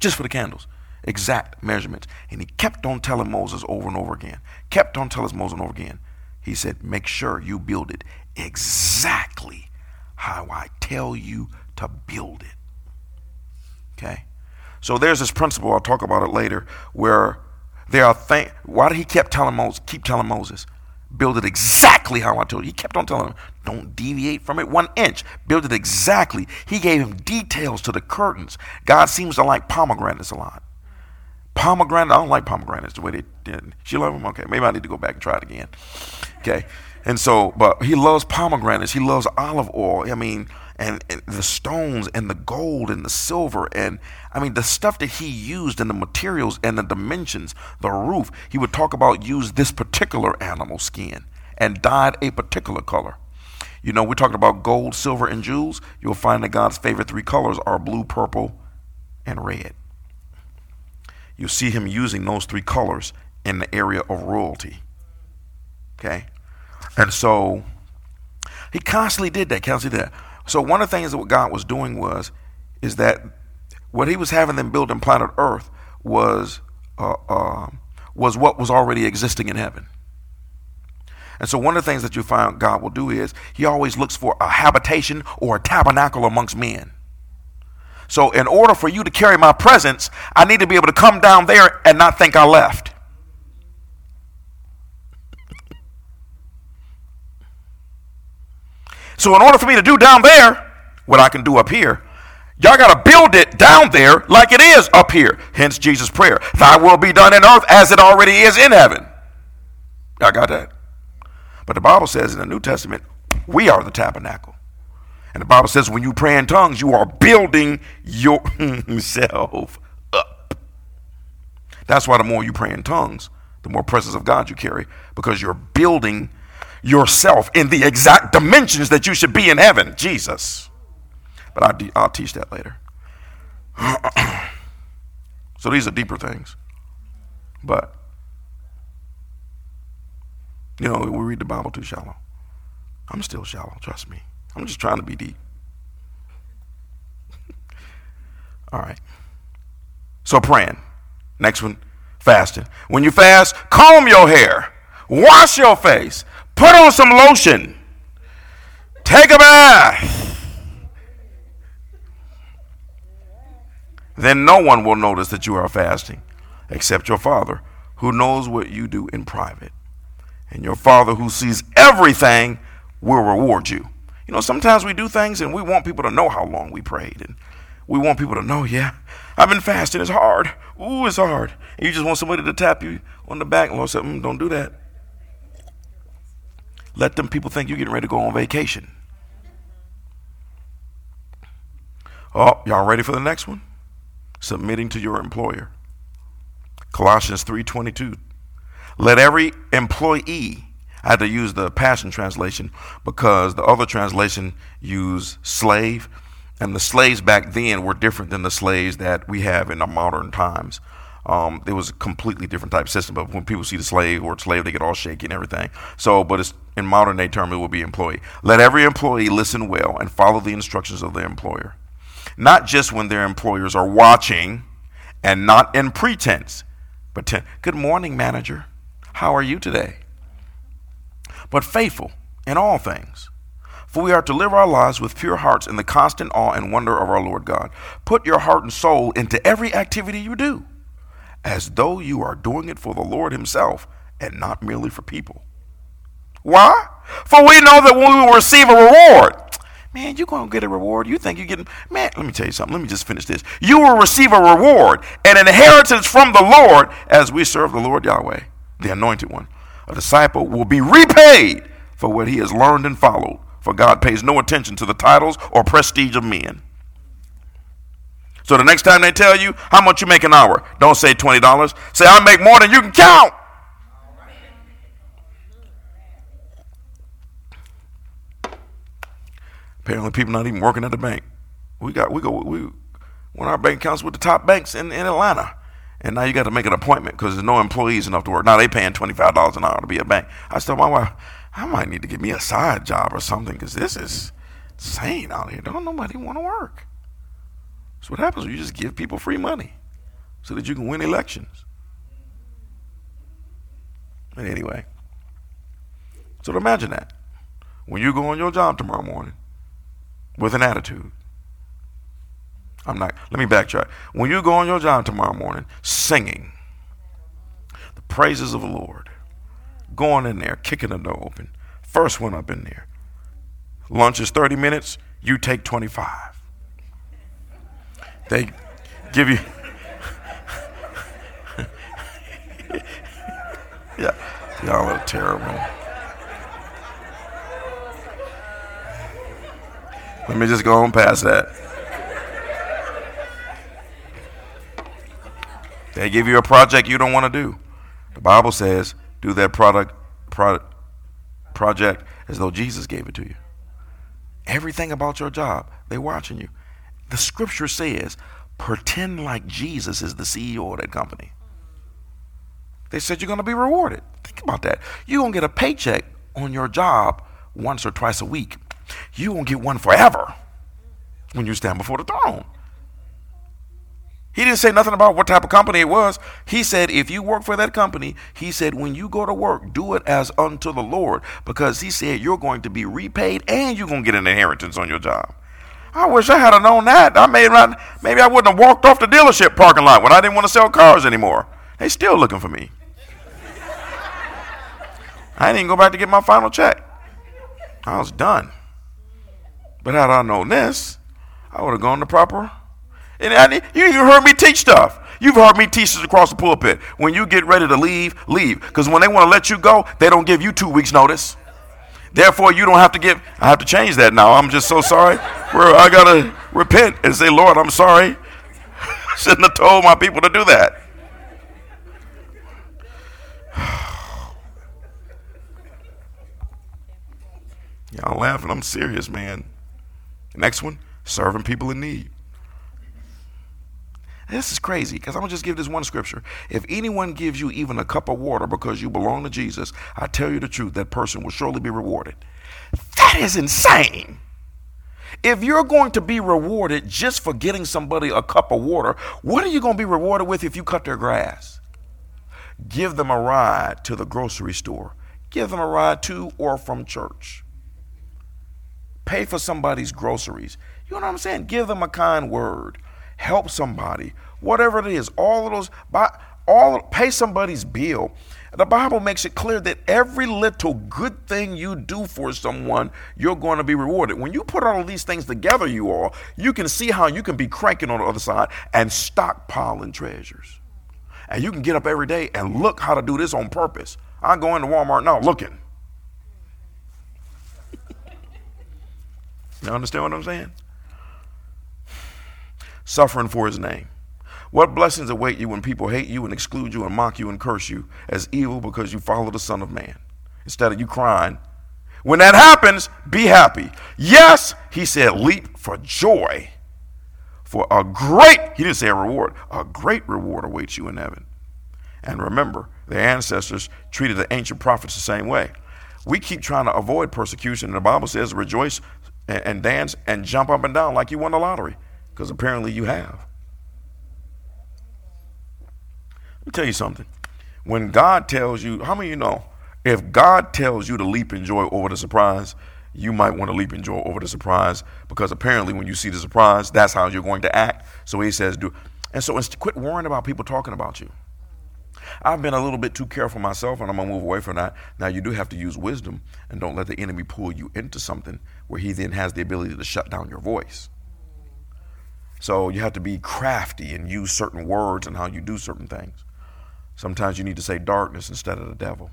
Just for the candles. Exact measurements. And he kept on telling Moses over and over again, kept on telling Moses over again. He said, Make sure you build it exactly how I tell you to build it. Okay? So there's this principle, I'll talk about it later, where there are things. Why did he keep telling Moses, keep telling Moses? Build it exactly how I told you. He kept on telling him, don't deviate from it one inch. Build it exactly. He gave him details to the curtains. God seems to like pomegranates a lot. Pomegranate, I don't like pomegranates the way they did. She love them? Okay, maybe I need to go back and try it again. Okay. And so, but he loves pomegranates. He loves olive oil. I mean, and, and, the stones and the gold and the silver and I mean the stuff that he used and the materials and the dimensions, the roof. He would talk about use this particular animal skin and dyed a particular color. You know, we're talking about gold, silver, and jewels. You'll find that God's favorite three colors are blue, purple, and red. You'll see him using those three colors in the area of royalty. Okay? And so he constantly did that, constantly did that. So one of the things that what God was doing was, is that what He was having them build in planet Earth was uh, uh, was what was already existing in heaven. And so one of the things that you find God will do is He always looks for a habitation or a tabernacle amongst men. So in order for you to carry my presence, I need to be able to come down there and not think I left. So, in order for me to do down there what I can do up here, Y'all got to build it down there like it is up here. Hence Jesus' prayer Thy will be done in earth as it already is in heaven. Y'all got that? But the Bible says in the New Testament, we are the tabernacle. And the Bible says when you pray in tongues, you are building yourself up. That's why the more you pray in tongues, the more presence of God you carry because you're building yourself in the exact dimensions that you should be in heaven. Jesus. But I'll, I'll teach that later. so these are deeper things. But, you know, we read the Bible too shallow. I'm still shallow, trust me. I'm just trying to be deep. All right. So praying. Next one, fasting. When you fast, comb your hair, wash your face, put on some lotion, take a bath. Then no one will notice that you are fasting except your Father, who knows what you do in private. And your Father, who sees everything, will reward you. You know, sometimes we do things and we want people to know how long we prayed. And we want people to know, yeah, I've been fasting. It's hard. Ooh, it's hard. And you just want somebody to tap you on the back. Lord said, mm, don't do that. Let them people think you're getting ready to go on vacation. Oh, y'all ready for the next one? Submitting to your employer. Colossians 3:22. Let every employee I had to use the Passion Translation because the other translation used slave, and the slaves back then were different than the slaves that we have in the modern times. Um, it was a completely different type of system. But when people see the slave or slave, they get all shaky and everything. So, but it's in modern day term, it will be employee. Let every employee listen well and follow the instructions of their employer, not just when their employers are watching, and not in pretense, but ten, good morning, manager. How are you today? but faithful in all things. For we are to live our lives with pure hearts in the constant awe and wonder of our Lord God. Put your heart and soul into every activity you do, as though you are doing it for the Lord Himself and not merely for people. Why? For we know that when we will receive a reward, man, you're going to get a reward. You think you're getting, man, let me tell you something. Let me just finish this. You will receive a reward, an inheritance from the Lord as we serve the Lord Yahweh, the anointed one a disciple will be repaid for what he has learned and followed. For God pays no attention to the titles or prestige of men. So the next time they tell you how much you make an hour, don't say $20. Say, I make more than you can count. Apparently, people not even working at the bank. We got we go we one of our bank accounts with the top banks in, in Atlanta. And now you got to make an appointment because there's no employees enough to work. Now they paying $25 an hour to be a bank. I told my wife, I might need to get me a side job or something because this is insane out here. Don't nobody want to work. So what happens when you just give people free money so that you can win elections. But anyway, so imagine that. When you go on your job tomorrow morning with an attitude, I'm not, let me backtrack. When you go on your job tomorrow morning singing the praises of the Lord, going in there, kicking the door open, first one up in there. Lunch is 30 minutes, you take 25. They give you. yeah, y'all are terrible. Let me just go on past that. They give you a project you don't want to do. The Bible says, do that product, product project as though Jesus gave it to you. Everything about your job, they're watching you. The scripture says, pretend like Jesus is the CEO of that company. They said you're going to be rewarded. Think about that. You're going to get a paycheck on your job once or twice a week. You won't get one forever when you stand before the throne. He didn't say nothing about what type of company it was. He said, if you work for that company, he said, when you go to work, do it as unto the Lord, because he said you're going to be repaid and you're going to get an inheritance on your job. I wish I had known that. I may not, maybe I wouldn't have walked off the dealership parking lot when I didn't want to sell cars anymore. They still looking for me. I didn't go back to get my final check. I was done. But had I known this, I would have gone the proper. And I, you heard me teach stuff. You've heard me teach this across the pulpit. When you get ready to leave, leave. Because when they want to let you go, they don't give you two weeks' notice. Therefore, you don't have to give. I have to change that now. I'm just so sorry. Where I gotta repent and say, Lord, I'm sorry. Shouldn't have told my people to do that. Y'all laughing. I'm serious, man. Next one serving people in need. This is crazy because I'm going to just give this one scripture. If anyone gives you even a cup of water because you belong to Jesus, I tell you the truth, that person will surely be rewarded. That is insane. If you're going to be rewarded just for getting somebody a cup of water, what are you going to be rewarded with if you cut their grass? Give them a ride to the grocery store. Give them a ride to or from church. Pay for somebody's groceries. You know what I'm saying? Give them a kind word help somebody, whatever it is, all of those, buy, all pay somebody's bill. The Bible makes it clear that every little good thing you do for someone, you're going to be rewarded. When you put all of these things together, you all, you can see how you can be cranking on the other side and stockpiling treasures. And you can get up every day and look how to do this on purpose. I go into Walmart now looking. you understand what I'm saying? Suffering for his name. What blessings await you when people hate you and exclude you and mock you and curse you as evil because you follow the Son of Man? Instead of you crying, when that happens, be happy. Yes, he said, leap for joy. For a great, he didn't say a reward, a great reward awaits you in heaven. And remember, their ancestors treated the ancient prophets the same way. We keep trying to avoid persecution, and the Bible says, rejoice and dance and jump up and down like you won the lottery. Because apparently you have. Let me tell you something. When God tells you, how many of you know, if God tells you to leap in joy over the surprise, you might want to leap in joy over the surprise because apparently when you see the surprise, that's how you're going to act. So he says, do. And so quit worrying about people talking about you. I've been a little bit too careful myself, and I'm going to move away from that. Now, you do have to use wisdom and don't let the enemy pull you into something where he then has the ability to shut down your voice. So you have to be crafty and use certain words and how you do certain things. Sometimes you need to say darkness instead of the devil.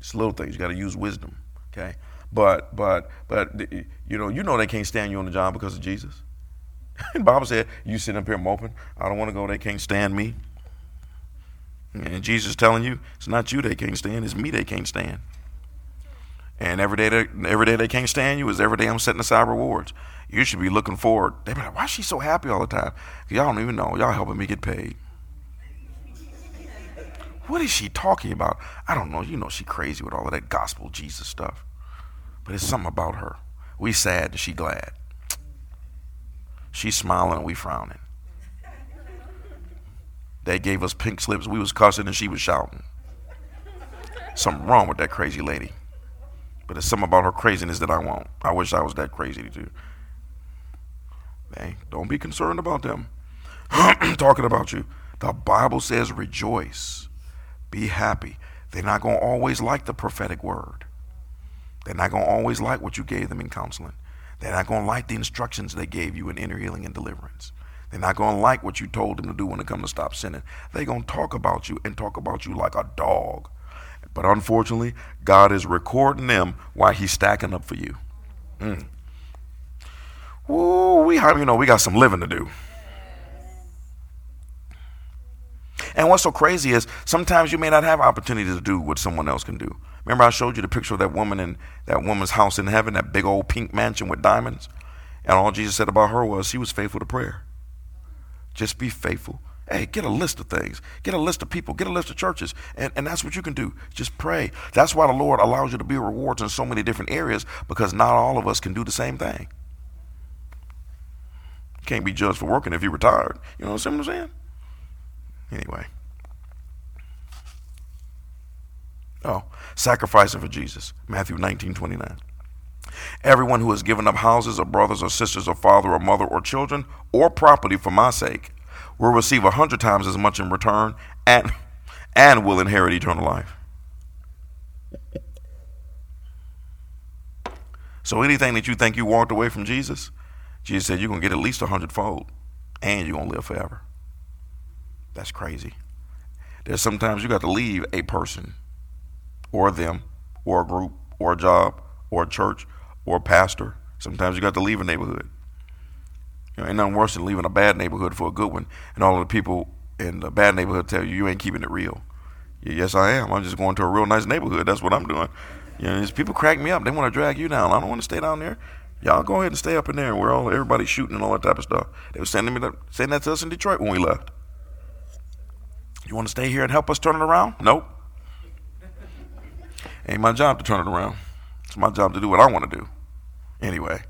It's little things. You got to use wisdom. Okay. But but but you know you know they can't stand you on the job because of Jesus. the Bible said you sitting up here moping. I don't want to go. They can't stand me. And Jesus telling you it's not you they can't stand. It's me they can't stand. And every day they, every day they can't stand you is every day I'm setting aside rewards you should be looking forward. They be like, why is she so happy all the time? Y'all don't even know. Y'all helping me get paid. What is she talking about? I don't know. You know she crazy with all of that gospel Jesus stuff. But it's something about her. We sad and she glad. She's smiling and we frowning. They gave us pink slips. We was cussing and she was shouting. Something wrong with that crazy lady. But it's something about her craziness that I want. I wish I was that crazy too. Hey, don't be concerned about them. Talking about you. The Bible says rejoice. Be happy. They're not going to always like the prophetic word. They're not going to always like what you gave them in counseling. They're not going to like the instructions they gave you in inner healing and deliverance. They're not going to like what you told them to do when it comes to stop sinning. They're going to talk about you and talk about you like a dog. But unfortunately, God is recording them while He's stacking up for you. Mm. Ooh, we you know we got some living to do. And what's so crazy is sometimes you may not have opportunity to do what someone else can do. Remember, I showed you the picture of that woman in that woman's house in heaven, that big old pink mansion with diamonds. And all Jesus said about her was she was faithful to prayer. Just be faithful. Hey, get a list of things. Get a list of people. Get a list of churches. And, and that's what you can do. Just pray. That's why the Lord allows you to be rewards in so many different areas because not all of us can do the same thing can't be judged for working if you're retired. You know what I'm saying? Anyway. Oh, sacrificing for Jesus. Matthew 19, 29. Everyone who has given up houses or brothers or sisters or father or mother or children or property for my sake will receive a hundred times as much in return and, and will inherit eternal life. So anything that you think you walked away from Jesus, Jesus said you're going to get at least a hundredfold and you're going to live forever. That's crazy. There's sometimes you got to leave a person or them or a group or a job or a church or a pastor. Sometimes you got to leave a neighborhood. You know, ain't nothing worse than leaving a bad neighborhood for a good one, and all of the people in the bad neighborhood tell you you ain't keeping it real. Yes, I am. I'm just going to a real nice neighborhood. That's what I'm doing. You know, these people crack me up. They want to drag you down. I don't want to stay down there. Y'all go ahead and stay up in there and we're all everybody's shooting and all that type of stuff. They were sending me saying that to us in Detroit when we left. You want to stay here and help us turn it around? Nope. Ain't my job to turn it around. It's my job to do what I want to do. Anyway,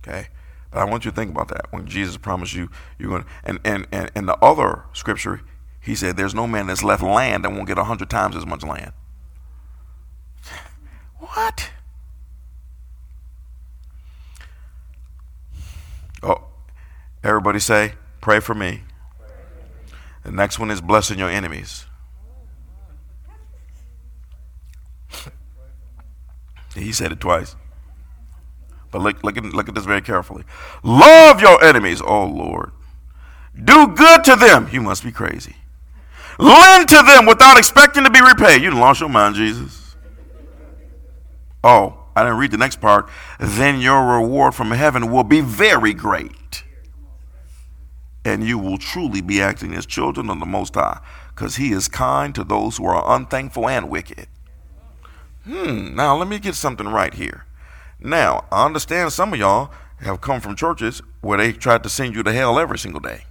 okay. But I want you to think about that when Jesus promised you you're going to, and, and, and, and the other scripture, he said, there's no man that's left land that won't get a hundred times as much land. What? Oh, everybody say, pray for me. The next one is blessing your enemies. he said it twice. But look, look, at, look at this very carefully. Love your enemies, oh Lord. Do good to them. You must be crazy. Lend to them without expecting to be repaid. You lost your mind, Jesus. Oh, I didn't read the next part. Then your reward from heaven will be very great. And you will truly be acting as children of the Most High, because He is kind to those who are unthankful and wicked. Hmm, now let me get something right here. Now, I understand some of y'all have come from churches where they tried to send you to hell every single day.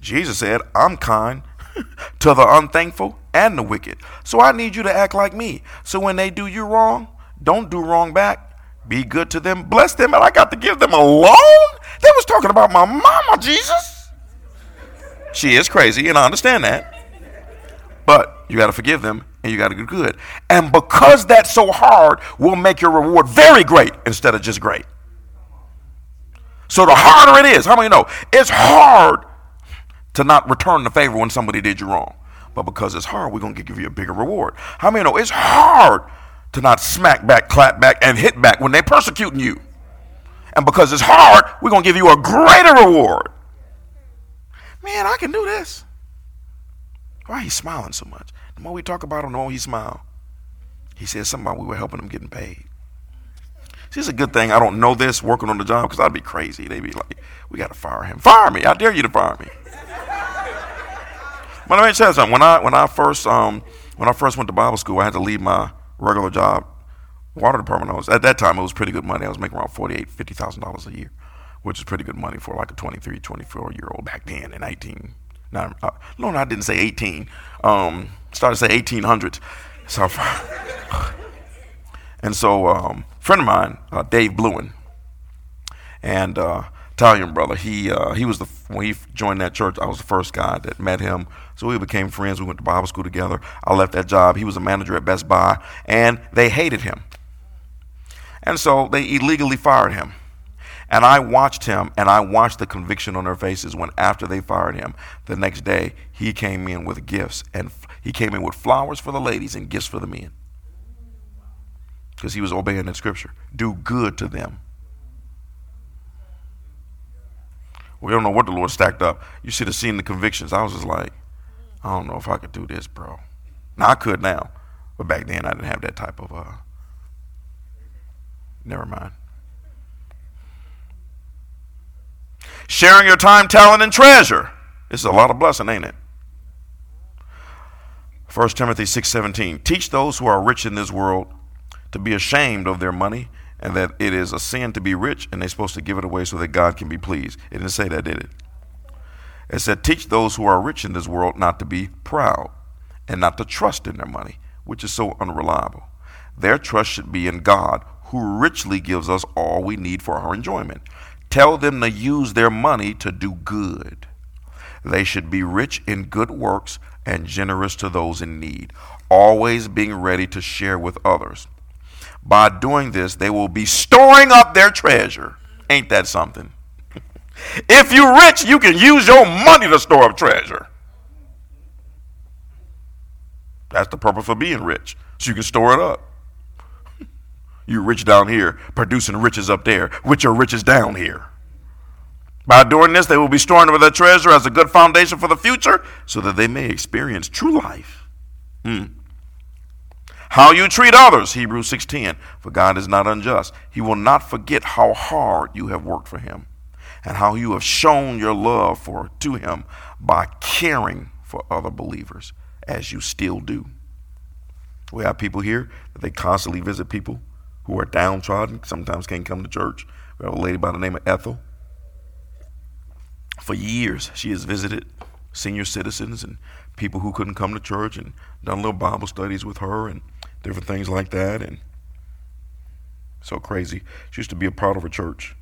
Jesus said, I'm kind to the unthankful and the wicked. So I need you to act like me. So when they do you wrong, don't do wrong back. Be good to them, bless them, and I got to give them a loan? They was talking about my mama, Jesus. She is crazy, and I understand that. But you got to forgive them and you got to do good. And because that's so hard, will make your reward very great instead of just great. So the harder it is, how many know? It's hard to not return the favor when somebody did you wrong. But because it's hard, we're going to give you a bigger reward. How many know it's hard to not smack back, clap back, and hit back when they're persecuting you? And because it's hard, we're going to give you a greater reward. Man, I can do this. Why you smiling so much? The more we talk about him, the more he smile. He said something about we were helping him getting paid. See, it's a good thing I don't know this working on the job because I'd be crazy. They'd be like, we got to fire him. Fire me. I dare you to fire me. but let me tell you something. When I, when I first, um, when I first went to Bible school, I had to leave my regular job. Water department, I was, at that time, it was pretty good money. I was making around $48,000, $50,000 a year, which is pretty good money for like a 23, 24 year old back then in 19. Now, uh, no, I didn't say 18. Um, started to say 1800s. So, and so, um, friend of mine, uh, Dave Bluen, and uh, Italian brother, he uh, he was the when he joined that church, I was the first guy that met him. So we became friends. We went to Bible school together. I left that job. He was a manager at Best Buy, and they hated him, and so they illegally fired him. And I watched him and I watched the conviction on their faces when after they fired him, the next day he came in with gifts and he came in with flowers for the ladies and gifts for the men. Because he was obeying that scripture. Do good to them. We don't know what the Lord stacked up. You should have seen the convictions. I was just like, I don't know if I could do this, bro. Now I could now. But back then I didn't have that type of uh never mind. Sharing your time, talent, and treasure. This is a lot of blessing, ain't it? 1 Timothy 6:17 Teach those who are rich in this world to be ashamed of their money and that it is a sin to be rich and they're supposed to give it away so that God can be pleased. It didn't say that, did it? It said teach those who are rich in this world not to be proud and not to trust in their money, which is so unreliable. Their trust should be in God, who richly gives us all we need for our enjoyment. Tell them to use their money to do good. They should be rich in good works and generous to those in need, always being ready to share with others. By doing this, they will be storing up their treasure. Ain't that something? If you're rich, you can use your money to store up treasure. That's the purpose of being rich, so you can store it up. You're rich down here, producing riches up there, which are riches down here. By doing this, they will be storing up their treasure as a good foundation for the future, so that they may experience true life. Hmm. How you treat others, Hebrews 6:10. For God is not unjust. He will not forget how hard you have worked for him and how you have shown your love for to him by caring for other believers as you still do. We have people here that they constantly visit people who are downtrodden, sometimes can't come to church. We have a lady by the name of Ethel. For years, she has visited senior citizens and people who couldn't come to church and done little Bible studies with her and different things like that. And so crazy. She used to be a part of a church,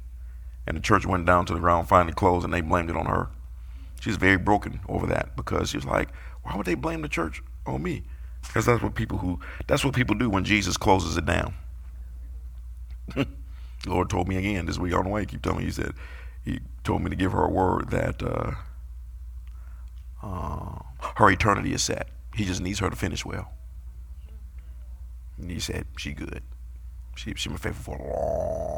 and the church went down to the ground, finally closed, and they blamed it on her. She's very broken over that because she was like, "Why would they blame the church on me?" Because that's what people who that's what people do when Jesus closes it down. Lord told me again this week on the way. He keep telling me. He said he told me to give her a word that uh, uh, her eternity is set. He just needs her to finish well. And he said, She good. She, she's been faithful for a long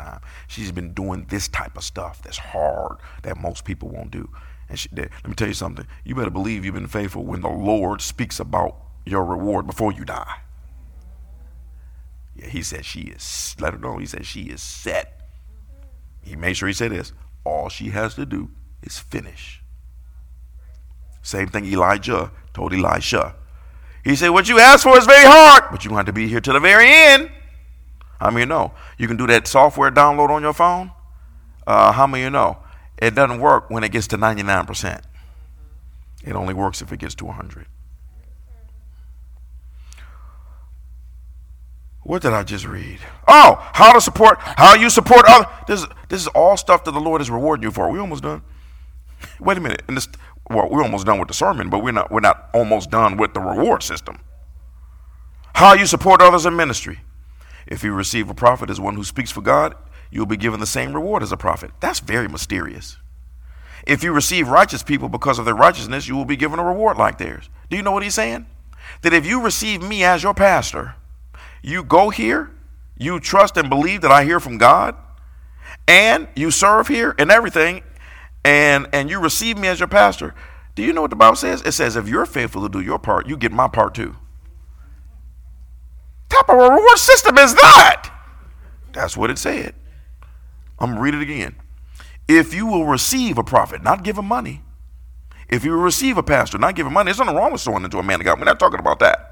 time. She's been doing this type of stuff that's hard that most people won't do. And she, let me tell you something. You better believe you've been faithful when the Lord speaks about your reward before you die. Yeah, he said she is, let her know, he said she is set. He made sure he said this. All she has to do is finish. Same thing Elijah told Elisha. He said, What you asked for is very hard, but you have to be here to the very end. How many you know? You can do that software download on your phone. Uh, how many you know? It doesn't work when it gets to 99%. It only works if it gets to 100. What did I just read? Oh, how to support, how you support other. This, this is all stuff that the Lord is rewarding you for. We almost done? Wait a minute. And this, well, we're almost done with the sermon, but we're not, we're not almost done with the reward system. How you support others in ministry. If you receive a prophet as one who speaks for God, you'll be given the same reward as a prophet. That's very mysterious. If you receive righteous people because of their righteousness, you will be given a reward like theirs. Do you know what he's saying? That if you receive me as your pastor, you go here, you trust and believe that I hear from God, and you serve here and everything, and and you receive me as your pastor, do you know what the Bible says? It says if you're faithful to do your part, you get my part too. Type of reward system is that? That's what it said. I'm read it again. If you will receive a prophet, not give him money. If you will receive a pastor, not give him money, there's nothing wrong with sowing into a man of God. We're not talking about that.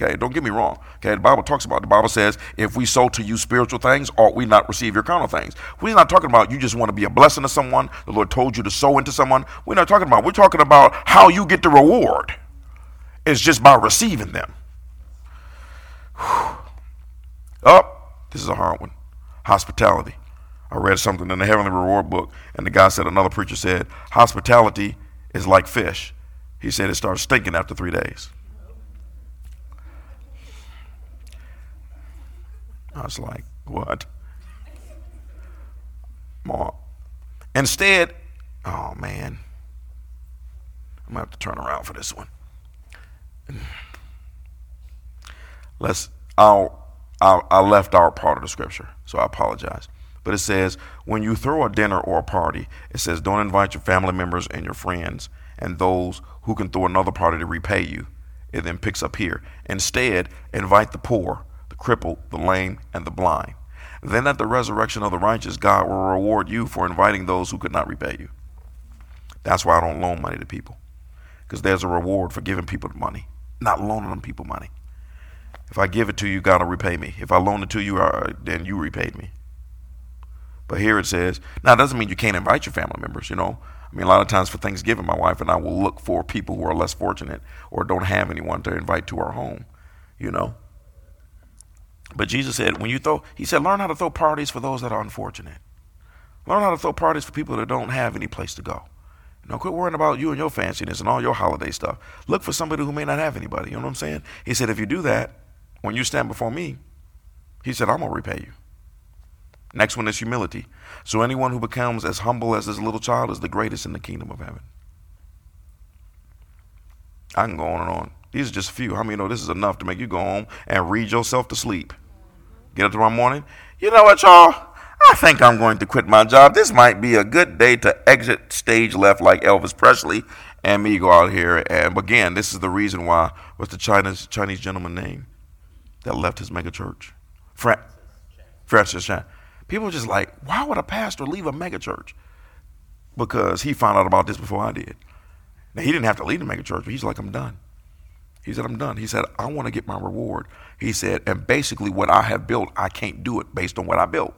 Okay, don't get me wrong. Okay, the Bible talks about the Bible says, if we sow to you spiritual things, ought we not receive your carnal things? We're not talking about you just want to be a blessing to someone. The Lord told you to sow into someone. We're not talking about. We're talking about how you get the reward. It's just by receiving them. Oh, this is a hard one. Hospitality. I read something in the Heavenly Reward book, and the guy said another preacher said, hospitality is like fish. He said it starts stinking after three days. I was like, what? More. Instead, oh man, I'm gonna have to turn around for this one. Let's. I'll, I left our part of the scripture, so I apologize. But it says, when you throw a dinner or a party, it says, don't invite your family members and your friends and those who can throw another party to repay you. It then picks up here. Instead, invite the poor the crippled, the lame, and the blind. Then at the resurrection of the righteous, God will reward you for inviting those who could not repay you. That's why I don't loan money to people, because there's a reward for giving people money, not loaning them people money. If I give it to you, God will repay me. If I loan it to you, uh, then you repaid me. But here it says, now it doesn't mean you can't invite your family members, you know. I mean, a lot of times for Thanksgiving, my wife and I will look for people who are less fortunate or don't have anyone to invite to our home, you know. But Jesus said, when you throw, he said, learn how to throw parties for those that are unfortunate. Learn how to throw parties for people that don't have any place to go. You know, quit worrying about you and your fanciness and all your holiday stuff. Look for somebody who may not have anybody. You know what I'm saying? He said, if you do that, when you stand before me, he said, I'm going to repay you. Next one is humility. So anyone who becomes as humble as this little child is the greatest in the kingdom of heaven. I can go on and on. These are just a few. How many know this is enough to make you go home and read yourself to sleep? Get up tomorrow morning. You know what, y'all? I think I'm going to quit my job. This might be a good day to exit stage left like Elvis Presley and me go out here. And again, this is the reason why. What's the Chinese Chinese gentleman name that left his mega church? Fra- Francis Chan. People are just like, why would a pastor leave a mega church? Because he found out about this before I did. Now he didn't have to leave the mega church, but he's like, I'm done. He said, I'm done. He said, I want to get my reward. He said, and basically what I have built, I can't do it based on what I built.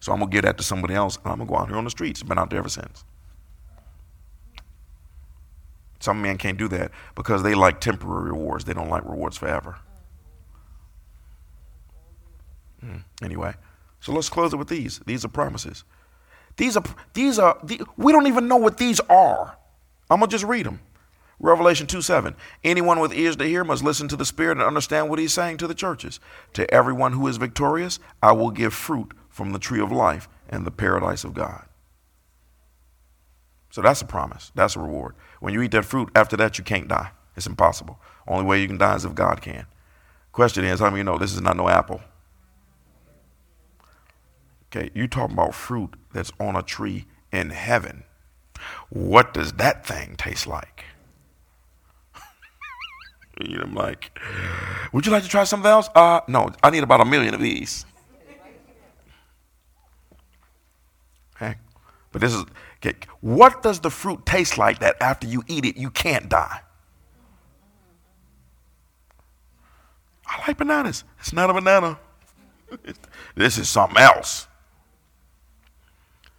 So I'm gonna give that to somebody else, and I'm gonna go out here on the streets. Been out there ever since. Some men can't do that because they like temporary rewards. They don't like rewards forever. Hmm. Anyway, so let's close it with these. These are promises. These are these are the, we don't even know what these are. I'm gonna just read them. Revelation 2 7. Anyone with ears to hear must listen to the Spirit and understand what he's saying to the churches. To everyone who is victorious, I will give fruit from the tree of life and the paradise of God. So that's a promise. That's a reward. When you eat that fruit, after that, you can't die. It's impossible. Only way you can die is if God can. Question is, how many you know this is not no apple? Okay, you talking about fruit that's on a tree in heaven. What does that thing taste like? I'm like, would you like to try something else? Uh, no, I need about a million of these. Okay, but this is okay. What does the fruit taste like that after you eat it, you can't die? I like bananas. It's not a banana. this is something else.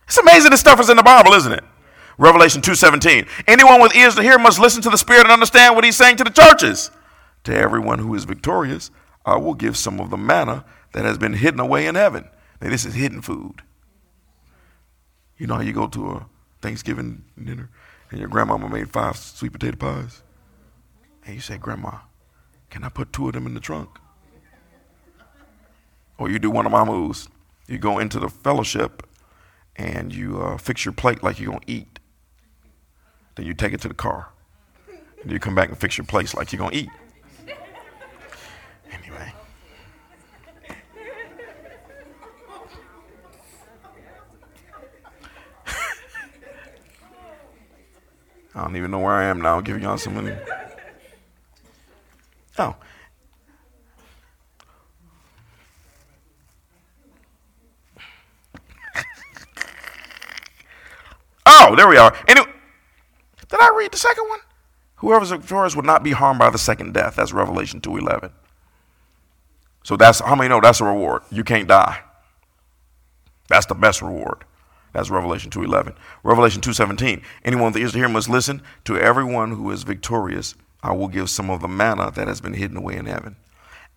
It's amazing this stuff is in the Bible, isn't it? Revelation 2:17. Anyone with ears to hear must listen to the Spirit and understand what he's saying to the churches. To everyone who is victorious, I will give some of the manna that has been hidden away in heaven. Now, this is hidden food. You know how you go to a Thanksgiving dinner and your grandmama made five sweet potato pies? And you say, Grandma, can I put two of them in the trunk? Or you do one of my moves. You go into the fellowship and you uh, fix your plate like you're going to eat. Then you take it to the car. And you come back and fix your place like you're going to eat. Anyway. I don't even know where I am now. I'll give y'all some money. Oh. Oh, there we are. Anyway, did I read the second one? Whoever's victorious would not be harmed by the second death. That's Revelation 2.11. So that's, how many know that's a reward? You can't die. That's the best reward. That's Revelation 2.11. Revelation 2.17. Anyone with ears to hear must listen. To everyone who is victorious, I will give some of the manna that has been hidden away in heaven.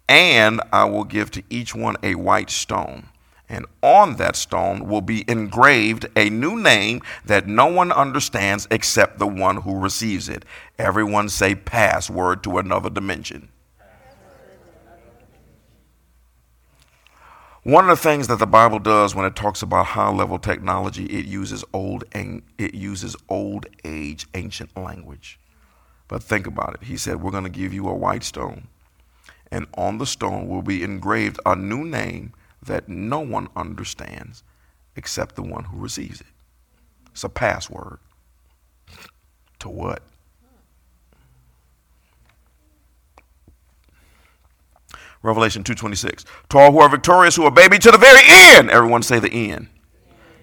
And I will give to each one a white stone and on that stone will be engraved a new name that no one understands except the one who receives it. Everyone say password to another dimension. One of the things that the Bible does when it talks about high level technology, it uses old it uses old age ancient language. But think about it. He said, We're going to give you a white stone, and on the stone will be engraved a new name that no one understands except the one who receives it. It's a password. To what? Revelation 2:26. To all who are victorious who obey me to the very end. Everyone say the end.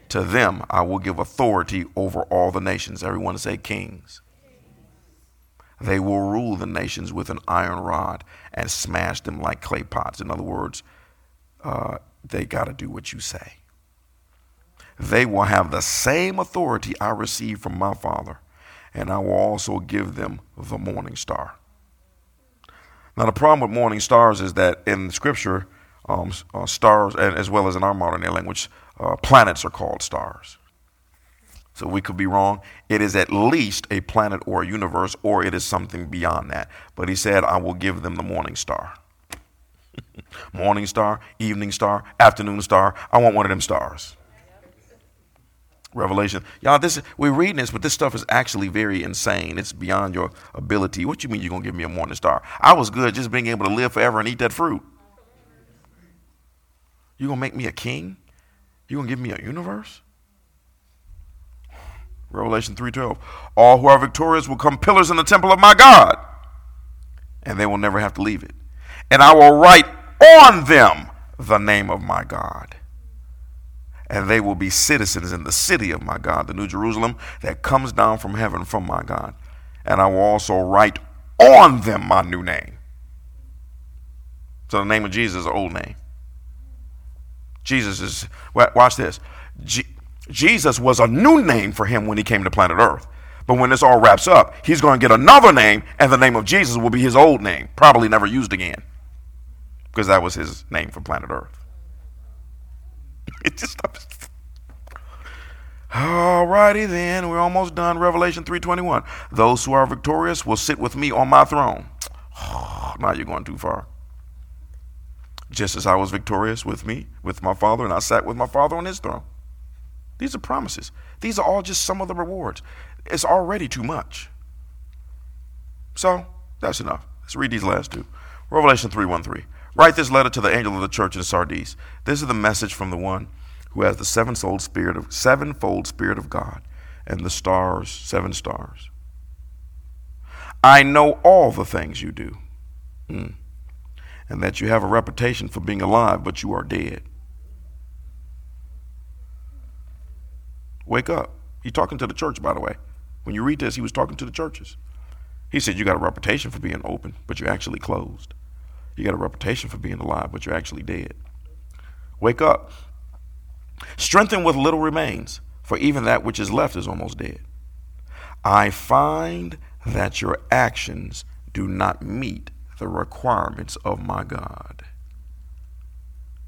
To them I will give authority over all the nations. Everyone say kings. They will rule the nations with an iron rod and smash them like clay pots. In other words, uh, they got to do what you say. They will have the same authority I received from my Father, and I will also give them the morning star. Now, the problem with morning stars is that in Scripture, um, uh, stars, as well as in our modern day language, uh, planets are called stars. So we could be wrong. It is at least a planet or a universe, or it is something beyond that. But he said, I will give them the morning star. Morning star, evening star, afternoon star. I want one of them stars. Revelation. Y'all, this we're reading this, but this stuff is actually very insane. It's beyond your ability. What you mean you're gonna give me a morning star? I was good just being able to live forever and eat that fruit. You gonna make me a king? You gonna give me a universe? Revelation 3:12. All who are victorious will come pillars in the temple of my God, and they will never have to leave it. And I will write on them the name of my God. And they will be citizens in the city of my God, the New Jerusalem that comes down from heaven from my God. And I will also write on them my new name. So the name of Jesus is an old name. Jesus is, watch this. Jesus was a new name for him when he came to planet Earth. But when this all wraps up, he's going to get another name, and the name of Jesus will be his old name, probably never used again, because that was his name for planet Earth. It just. Alrighty then, we're almost done. Revelation 3:21. Those who are victorious will sit with me on my throne. Oh, now you're going too far. Just as I was victorious with me, with my Father, and I sat with my Father on his throne. These are promises. These are all just some of the rewards. It's already too much. So, that's enough. Let's read these last two. Revelation 3:13. Write this letter to the angel of the church in Sardis. This is the message from the one who has the sevenfold spirit of sevenfold spirit of God and the stars, seven stars. I know all the things you do. Mm. And that you have a reputation for being alive, but you are dead. Wake up. He's talking to the church, by the way. When you read this, he was talking to the churches. He said, You got a reputation for being open, but you're actually closed. You got a reputation for being alive, but you're actually dead. Wake up. Strengthen what little remains, for even that which is left is almost dead. I find that your actions do not meet the requirements of my God.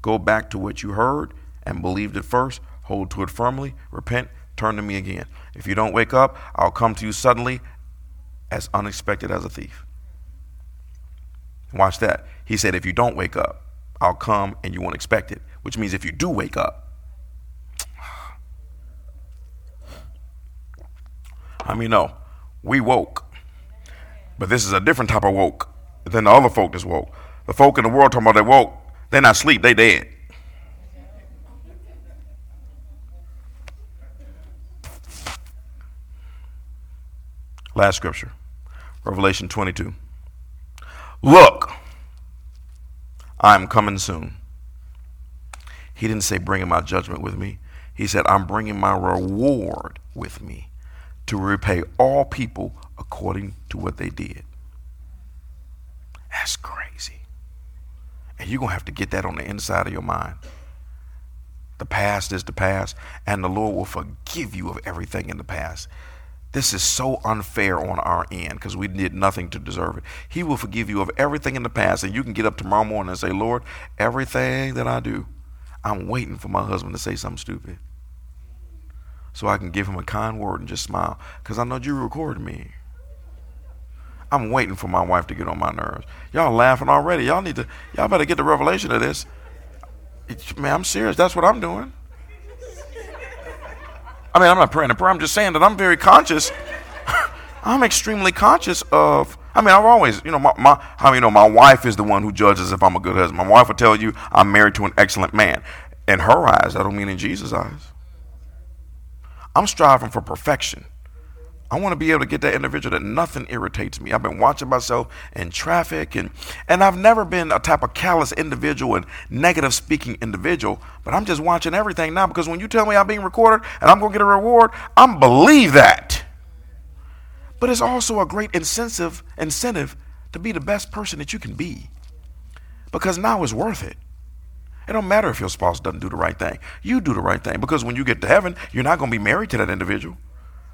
Go back to what you heard and believed at first, hold to it firmly, repent, turn to me again. If you don't wake up, I'll come to you suddenly as unexpected as a thief. Watch that. He said, if you don't wake up, I'll come and you won't expect it, which means if you do wake up, I mean, no, we woke. But this is a different type of woke than the other folk that's woke. The folk in the world talking about they woke, they're not asleep, they dead. Last scripture, Revelation 22. Look, I'm coming soon. He didn't say bringing my judgment with me. He said, I'm bringing my reward with me to repay all people according to what they did. That's crazy. And you're going to have to get that on the inside of your mind. The past is the past, and the Lord will forgive you of everything in the past. This is so unfair on our end because we did nothing to deserve it. He will forgive you of everything in the past, and you can get up tomorrow morning and say, Lord, everything that I do, I'm waiting for my husband to say something stupid. So I can give him a kind word and just smile because I know you recorded me. I'm waiting for my wife to get on my nerves. Y'all laughing already. Y'all need to, y'all better get the revelation of this. Man, I'm serious. That's what I'm doing. I mean, I'm not praying a prayer. I'm just saying that I'm very conscious. I'm extremely conscious of. I mean, I've always, you know, my, my, how you know, my wife is the one who judges if I'm a good husband. My wife will tell you I'm married to an excellent man. In her eyes, I don't mean in Jesus' eyes. I'm striving for perfection. I want to be able to get that individual that nothing irritates me. I've been watching myself in traffic and and I've never been a type of callous individual and negative speaking individual, but I'm just watching everything now because when you tell me I'm being recorded and I'm going to get a reward, I'm believe that. But it's also a great incentive incentive to be the best person that you can be. Because now it's worth it. It don't matter if your spouse doesn't do the right thing. You do the right thing because when you get to heaven, you're not going to be married to that individual.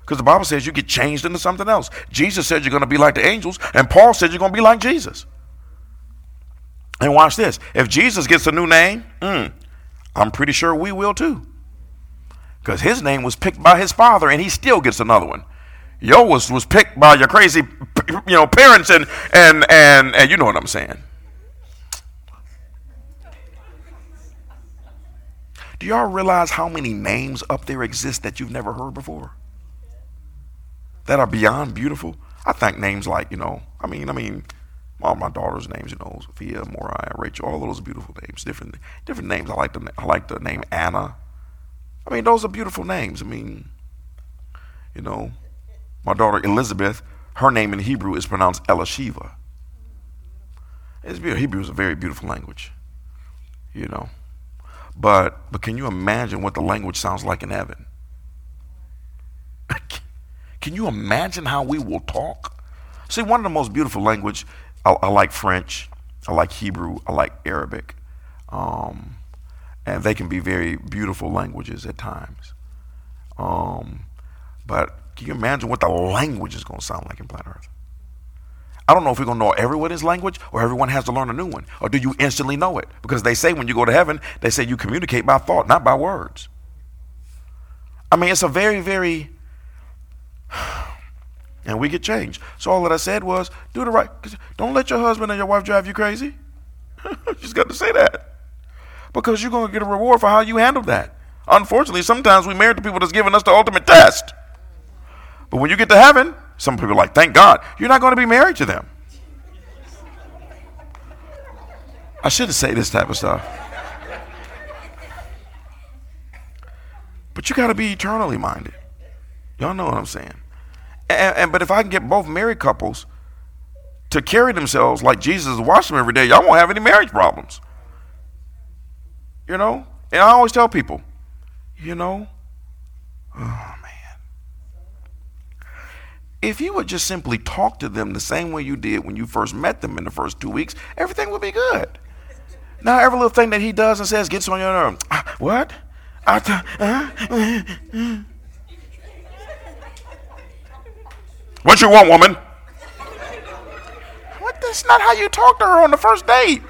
Because the Bible says you get changed into something else. Jesus said you're going to be like the angels, and Paul said you're going to be like Jesus. And watch this. If Jesus gets a new name, mm, I'm pretty sure we will too. Because his name was picked by his father, and he still gets another one. Yours was picked by your crazy, you know, parents, and and and and you know what I'm saying. Do y'all realize how many names up there exist that you've never heard before? That are beyond beautiful. I think names like, you know, I mean, I mean, all my daughter's names, you know, Sophia, Moriah, Rachel, all those beautiful names, different different names. I like the I like the name Anna. I mean, those are beautiful names. I mean, you know, my daughter Elizabeth, her name in Hebrew is pronounced Elisheva. It's beautiful. Hebrew is a very beautiful language, you know. But but can you imagine what the language sounds like in heaven? can you imagine how we will talk? See, one of the most beautiful language I, I like French, I like Hebrew, I like Arabic, um, and they can be very beautiful languages at times. Um, but can you imagine what the language is going to sound like in planet Earth? I don't know if we're going to know everyone's language or everyone has to learn a new one. Or do you instantly know it? Because they say when you go to heaven, they say you communicate by thought, not by words. I mean, it's a very, very. And we get changed. So all that I said was do the right. Don't let your husband and your wife drive you crazy. just got to say that. Because you're going to get a reward for how you handle that. Unfortunately, sometimes we marry the people that's giving us the ultimate test. But when you get to heaven, some people are like, thank God, you're not going to be married to them. I shouldn't say this type of stuff. But you got to be eternally minded. Y'all know what I'm saying. And, and, but if I can get both married couples to carry themselves like Jesus watch them every day, y'all won't have any marriage problems. You know? And I always tell people, you know, oh man. if you would just simply talk to them the same way you did when you first met them in the first two weeks, everything would be good. Now, every little thing that he does and says gets on your nerve. Ah, what? I t- uh, what you want, woman? What? That's not how you talk to her on the first date.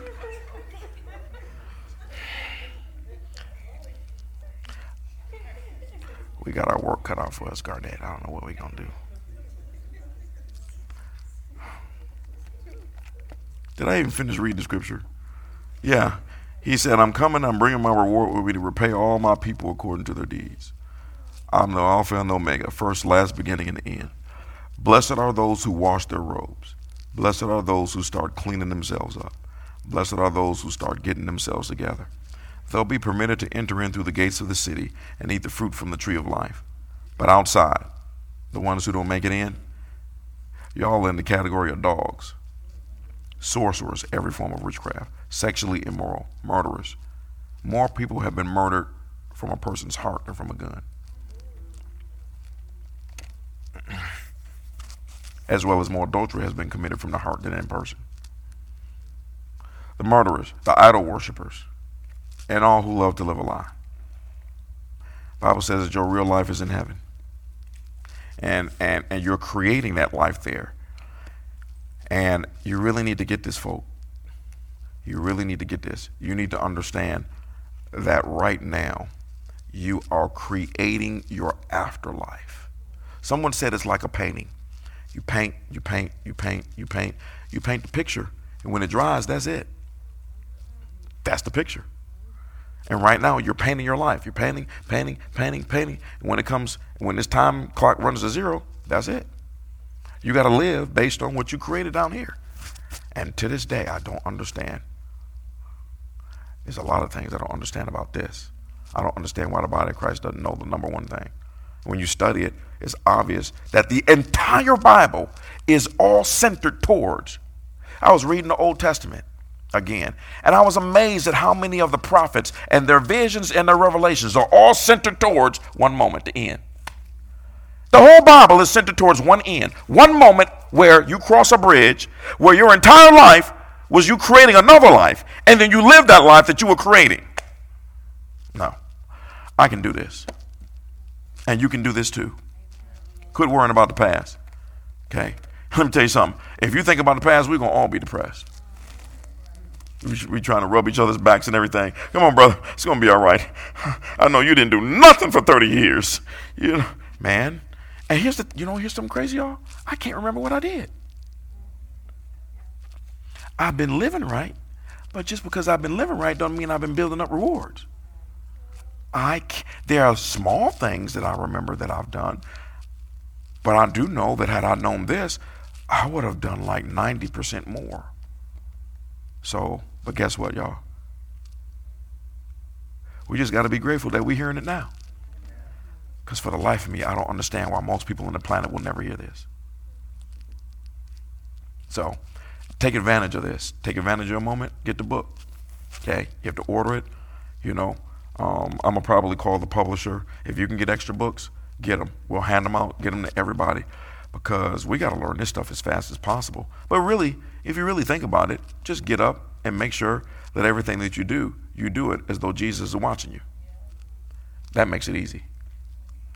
We got our work cut out for us, Garnett. I don't know what we're going to do. Did I even finish reading the scripture? Yeah. He said, I'm coming, I'm bringing my reward with me to repay all my people according to their deeds. I'm the Alpha and the Omega, first, last, beginning, and the end. Blessed are those who wash their robes. Blessed are those who start cleaning themselves up. Blessed are those who start getting themselves together. They'll be permitted to enter in through the gates of the city and eat the fruit from the tree of life. But outside, the ones who don't make it in, y'all in the category of dogs sorcerers, every form of witchcraft, sexually immoral, murderers. More people have been murdered from a person's heart than from a gun. As well as more adultery has been committed from the heart than in person. The murderers, the idol worshippers, and all who love to live a lie. Bible says that your real life is in heaven. And, and, and you're creating that life there and you really need to get this, folk. You really need to get this. You need to understand that right now you are creating your afterlife. Someone said it's like a painting. You paint, you paint, you paint, you paint, you paint the picture, and when it dries, that's it. That's the picture. And right now, you're painting your life. You're painting, painting, painting, painting. And when it comes, when this time clock runs to zero, that's it. You got to live based on what you created down here. And to this day, I don't understand. There's a lot of things I don't understand about this. I don't understand why the body of Christ doesn't know the number one thing. When you study it, it's obvious that the entire Bible is all centered towards. I was reading the Old Testament again, and I was amazed at how many of the prophets and their visions and their revelations are all centered towards one moment, the end. The whole Bible is centered towards one end, one moment where you cross a bridge, where your entire life was you creating another life, and then you live that life that you were creating. No, I can do this. And you can do this too. Quit worrying about the past. Okay? Let me tell you something. If you think about the past, we're going to all be depressed. We are trying to rub each other's backs and everything. Come on, brother. It's going to be all right. I know you didn't do nothing for 30 years. You know, man, and here's the, you know, here's something crazy, y'all. I can't remember what I did. I've been living right, but just because I've been living right doesn't mean I've been building up rewards. I there are small things that I remember that I've done, but I do know that had I known this, I would have done like 90% more. So, but guess what, y'all? We just got to be grateful that we're hearing it now. Because for the life of me, I don't understand why most people on the planet will never hear this. So, take advantage of this. Take advantage of a moment. Get the book. Okay? You have to order it. You know, um, I'm to probably call the publisher. If you can get extra books, get them. We'll hand them out, get them to everybody because we got to learn this stuff as fast as possible. But really, if you really think about it, just get up and make sure that everything that you do, you do it as though Jesus is watching you. That makes it easy.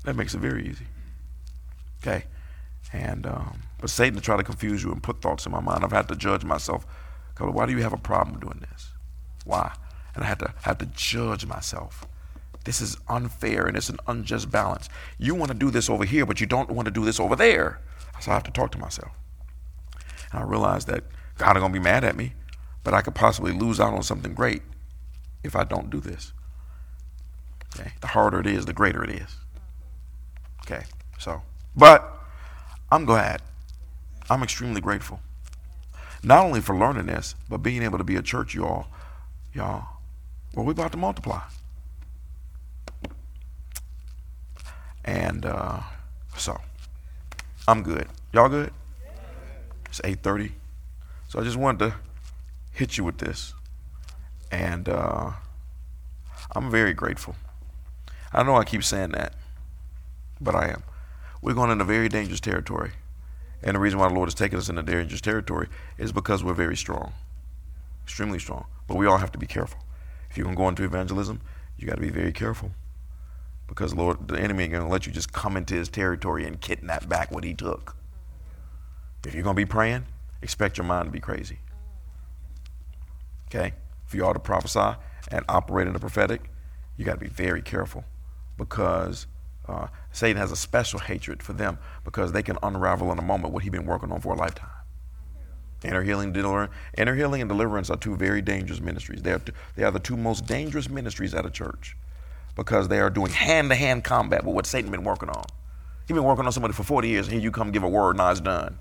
That makes it very easy. Okay? And, um, but Satan to try to confuse you and put thoughts in my mind, I've had to judge myself. Why do you have a problem doing this? Why? And I had to have to judge myself. This is unfair and it's an unjust balance. You want to do this over here, but you don't want to do this over there. So I have to talk to myself. And I realized that God is going to be mad at me, but I could possibly lose out on something great if I don't do this. Okay? The harder it is, the greater it is. Okay? So, but I'm glad. I'm extremely grateful. Not only for learning this, but being able to be a church, y'all, y'all, we're about to multiply. And uh, so I'm good. Y'all good? It's 8:30. So I just wanted to hit you with this. And uh, I'm very grateful. I know I keep saying that, but I am. We're going into very dangerous territory. And the reason why the Lord has taken us into dangerous territory is because we're very strong, extremely strong. But we all have to be careful. If you're going to go into evangelism, you got to be very careful because Lord, the enemy ain't gonna let you just come into his territory and kidnap back what he took. If you're gonna be praying, expect your mind to be crazy. Okay? If you all to prophesy and operate in the prophetic, you got to be very careful because uh, Satan has a special hatred for them because they can unravel in a moment what he's been working on for a lifetime. Inner healing, inner healing and deliverance are two very dangerous ministries. They are, they are the two most dangerous ministries at a church because they are doing hand to hand combat with what Satan been working on. He's been working on somebody for 40 years, and here you come give a word, and now it's done.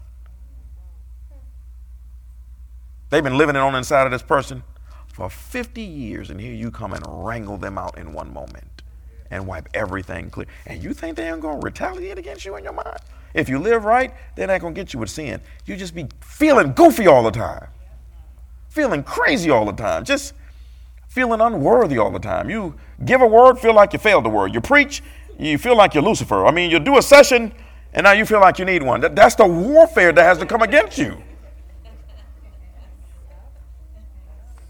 They've been living it on the inside of this person for 50 years, and here you come and wrangle them out in one moment and wipe everything clear. And you think they ain't gonna retaliate against you in your mind? If you live right, they're not gonna get you with sin. You just be feeling goofy all the time, feeling crazy all the time, just feeling unworthy all the time. You give a word, feel like you failed the word. You preach, you feel like you're Lucifer. I mean, you do a session, and now you feel like you need one. That, that's the warfare that has to come against you.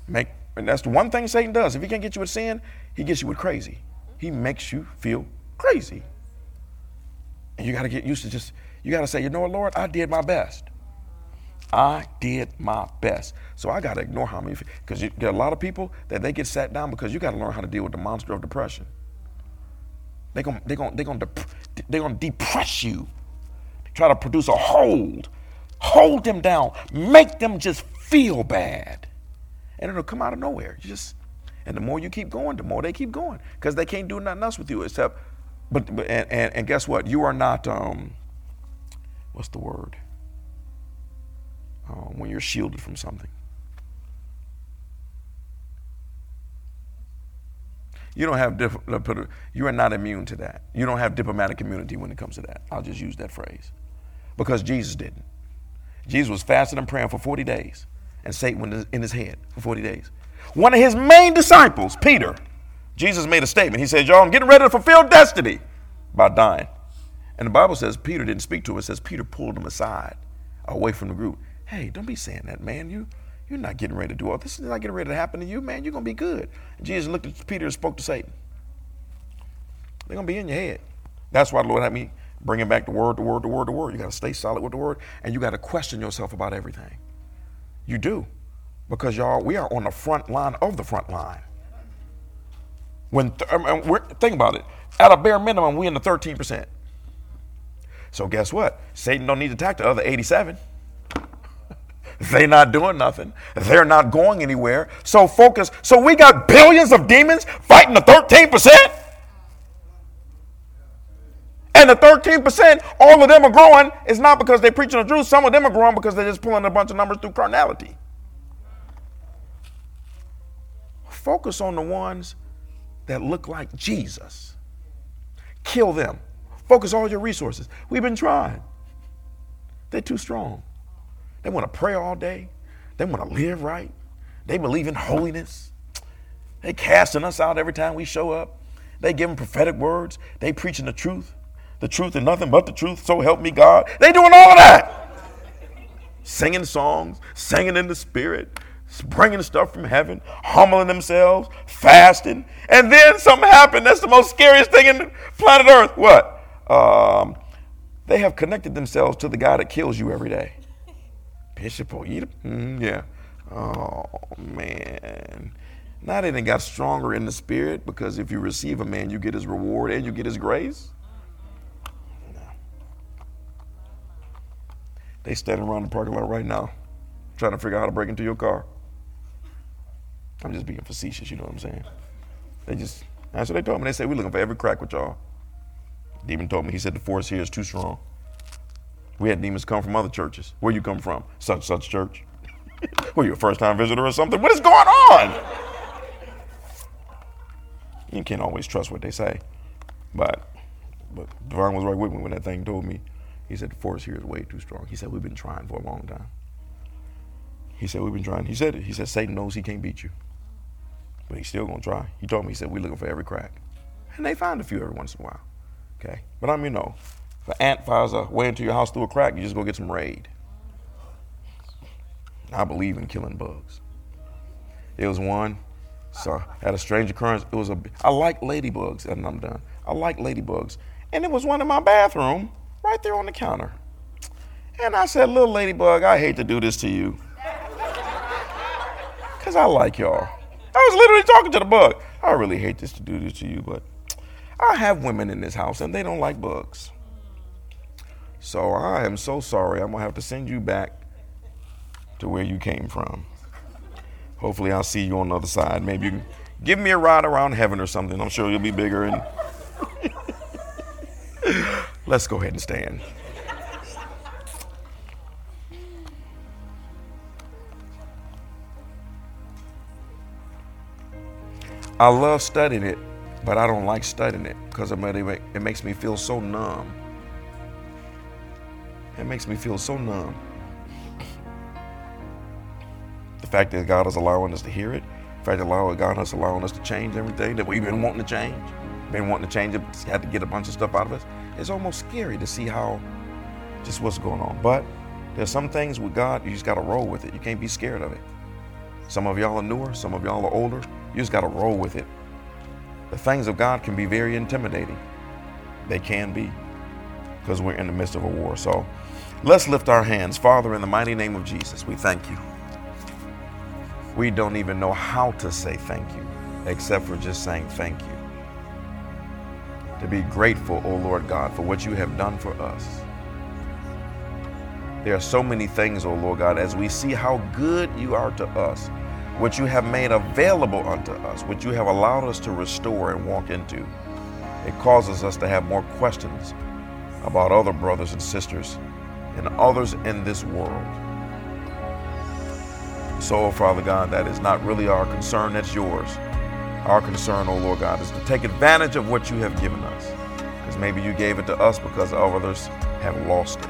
Make, and that's the one thing Satan does. If he can't get you with sin, he gets you with crazy. He makes you feel crazy. And you got to get used to just, you got to say, you know what, Lord, I did my best. I did my best. So I got to ignore how many, because you get a lot of people that they get sat down because you got to learn how to deal with the monster of depression. They're going they gonna, they gonna, dep- they gonna depress you, try to produce a hold, hold them down, make them just feel bad. And it'll come out of nowhere. You just, and the more you keep going, the more they keep going because they can't do nothing else with you except, but, but and, and, and guess what? You are not, um, what's the word? uh, when you're shielded from something. You don't have you are not immune to that. You don't have diplomatic immunity when it comes to that. I'll just use that phrase. Because Jesus didn't. Jesus was fasting and praying for 40 days, and Satan was in his head for 40 days. One of his main disciples, Peter, Jesus made a statement. He said, Y'all, I'm getting ready to fulfill destiny by dying. And the Bible says Peter didn't speak to him. It says Peter pulled him aside away from the group. Hey, don't be saying that, man. You you're not getting ready to do all this. This is not getting ready to happen to you, man. You're gonna be good. And Jesus looked at Peter and spoke to Satan. They're gonna be in your head. That's why the Lord had me bringing back the word, the word, the word, the word. You got to stay solid with the word, and you got to question yourself about everything. You do, because y'all, we are on the front line of the front line. When th- um, um, I mean, think about it, at a bare minimum, we in the 13 percent. So guess what? Satan don't need to attack the other 87. They're not doing nothing. They're not going anywhere. So focus. So we got billions of demons fighting the 13%. And the 13%, all of them are growing. It's not because they're preaching the truth. Some of them are growing because they're just pulling a bunch of numbers through carnality. Focus on the ones that look like Jesus. Kill them. Focus all your resources. We've been trying. They're too strong. They want to pray all day. They want to live right. They believe in holiness. They casting us out every time we show up. They giving prophetic words. They preaching the truth. The truth and nothing but the truth. So help me God. They doing all of that. Singing songs, singing in the spirit, bringing stuff from heaven, humbling themselves, fasting, and then something happened. That's the most scariest thing in planet Earth. What? Um, they have connected themselves to the guy that kills you every day. Bishop Oyedepo? Mm, yeah. Oh, man. Now they done got stronger in the spirit because if you receive a man, you get his reward and you get his grace. They standing around the parking lot right now trying to figure out how to break into your car. I'm just being facetious, you know what I'm saying? They just, that's what they told me. They said, we're looking for every crack with y'all. Demon told me, he said, the force here is too strong. We had demons come from other churches. Where you come from? Such, such church. Were you a first time visitor or something? What is going on? You can't always trust what they say. But, but Devon was right with me when that thing told me. He said, the force here is way too strong. He said, we've been trying for a long time. He said, we've been trying. He said it. He said, Satan knows he can't beat you. But he's still to try. He told me, he said, we're looking for every crack. And they find a few every once in a while. Okay? But I mean, no. If an ant finds a way into your house through a crack, you just go get some raid. I believe in killing bugs. It was one, so I had a strange occurrence. It was a, I like ladybugs, and I'm done. I like ladybugs. And it was one in my bathroom, right there on the counter. And I said, little ladybug, I hate to do this to you. Because I like y'all. I was literally talking to the bug. I really hate this to do this to you, but I have women in this house and they don't like bugs. So I am so sorry. I'm going to have to send you back to where you came from. Hopefully, I'll see you on the other side. Maybe you can give me a ride around heaven or something. I'm sure you'll be bigger. And let's go ahead and stand. I love studying it, but I don't like studying it because it makes me feel so numb. It makes me feel so numb. The fact that God is allowing us to hear it, the fact that God is allowing us to change everything that we've been wanting to change, been wanting to change it, had to get a bunch of stuff out of us. It's almost scary to see how just what's going on. But there's some things with God, you just got to roll with it. You can't be scared of it. Some of y'all are newer, some of y'all are older. You just got to roll with it. The things of God can be very intimidating. They can be because we're in the midst of a war. So let's lift our hands. Father, in the mighty name of Jesus, we thank you. We don't even know how to say thank you except for just saying thank you. To be grateful, O oh Lord God, for what you have done for us. There are so many things, O oh Lord God, as we see how good you are to us what you have made available unto us, what you have allowed us to restore and walk into. It causes us to have more questions about other brothers and sisters and others in this world. So, Father God, that is not really our concern, that's yours. Our concern, oh Lord God, is to take advantage of what you have given us. Because maybe you gave it to us because others have lost it.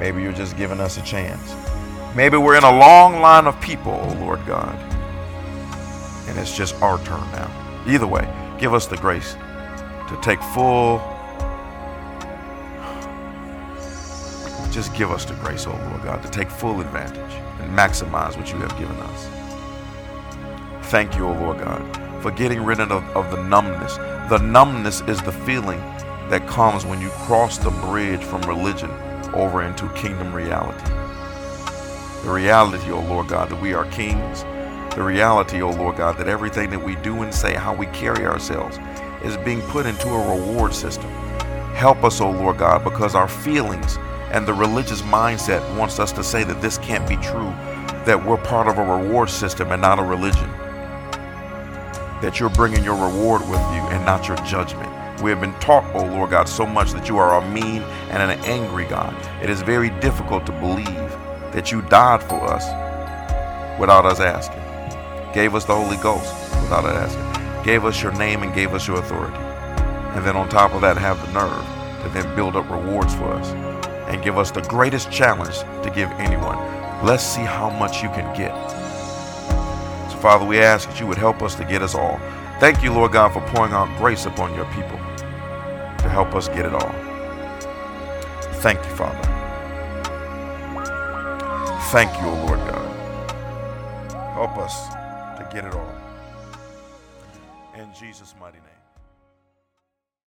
Maybe you're just giving us a chance. Maybe we're in a long line of people, oh Lord God, and it's just our turn now. Either way, give us the grace to take full, just give us the grace, oh Lord God, to take full advantage and maximize what you have given us. Thank you, oh Lord God, for getting rid of, of the numbness. The numbness is the feeling that comes when you cross the bridge from religion over into kingdom reality. The reality, O oh Lord God, that we are kings. The reality, O oh Lord God, that everything that we do and say, how we carry ourselves, is being put into a reward system. Help us, O oh Lord God, because our feelings and the religious mindset wants us to say that this can't be true, that we're part of a reward system and not a religion. That you're bringing your reward with you and not your judgment. We have been taught, O oh Lord God, so much that you are a mean and an angry God. It is very difficult to believe that you died for us without us asking, gave us the Holy Ghost without asking, gave us your name and gave us your authority. And then on top of that, have the nerve to then build up rewards for us and give us the greatest challenge to give anyone. Let's see how much you can get. So, Father, we ask that you would help us to get us all. Thank you, Lord God, for pouring out grace upon your people to help us get it all. Thank you, Father. Thank you, O Lord God. Help us get it all. In Jesus' mighty name.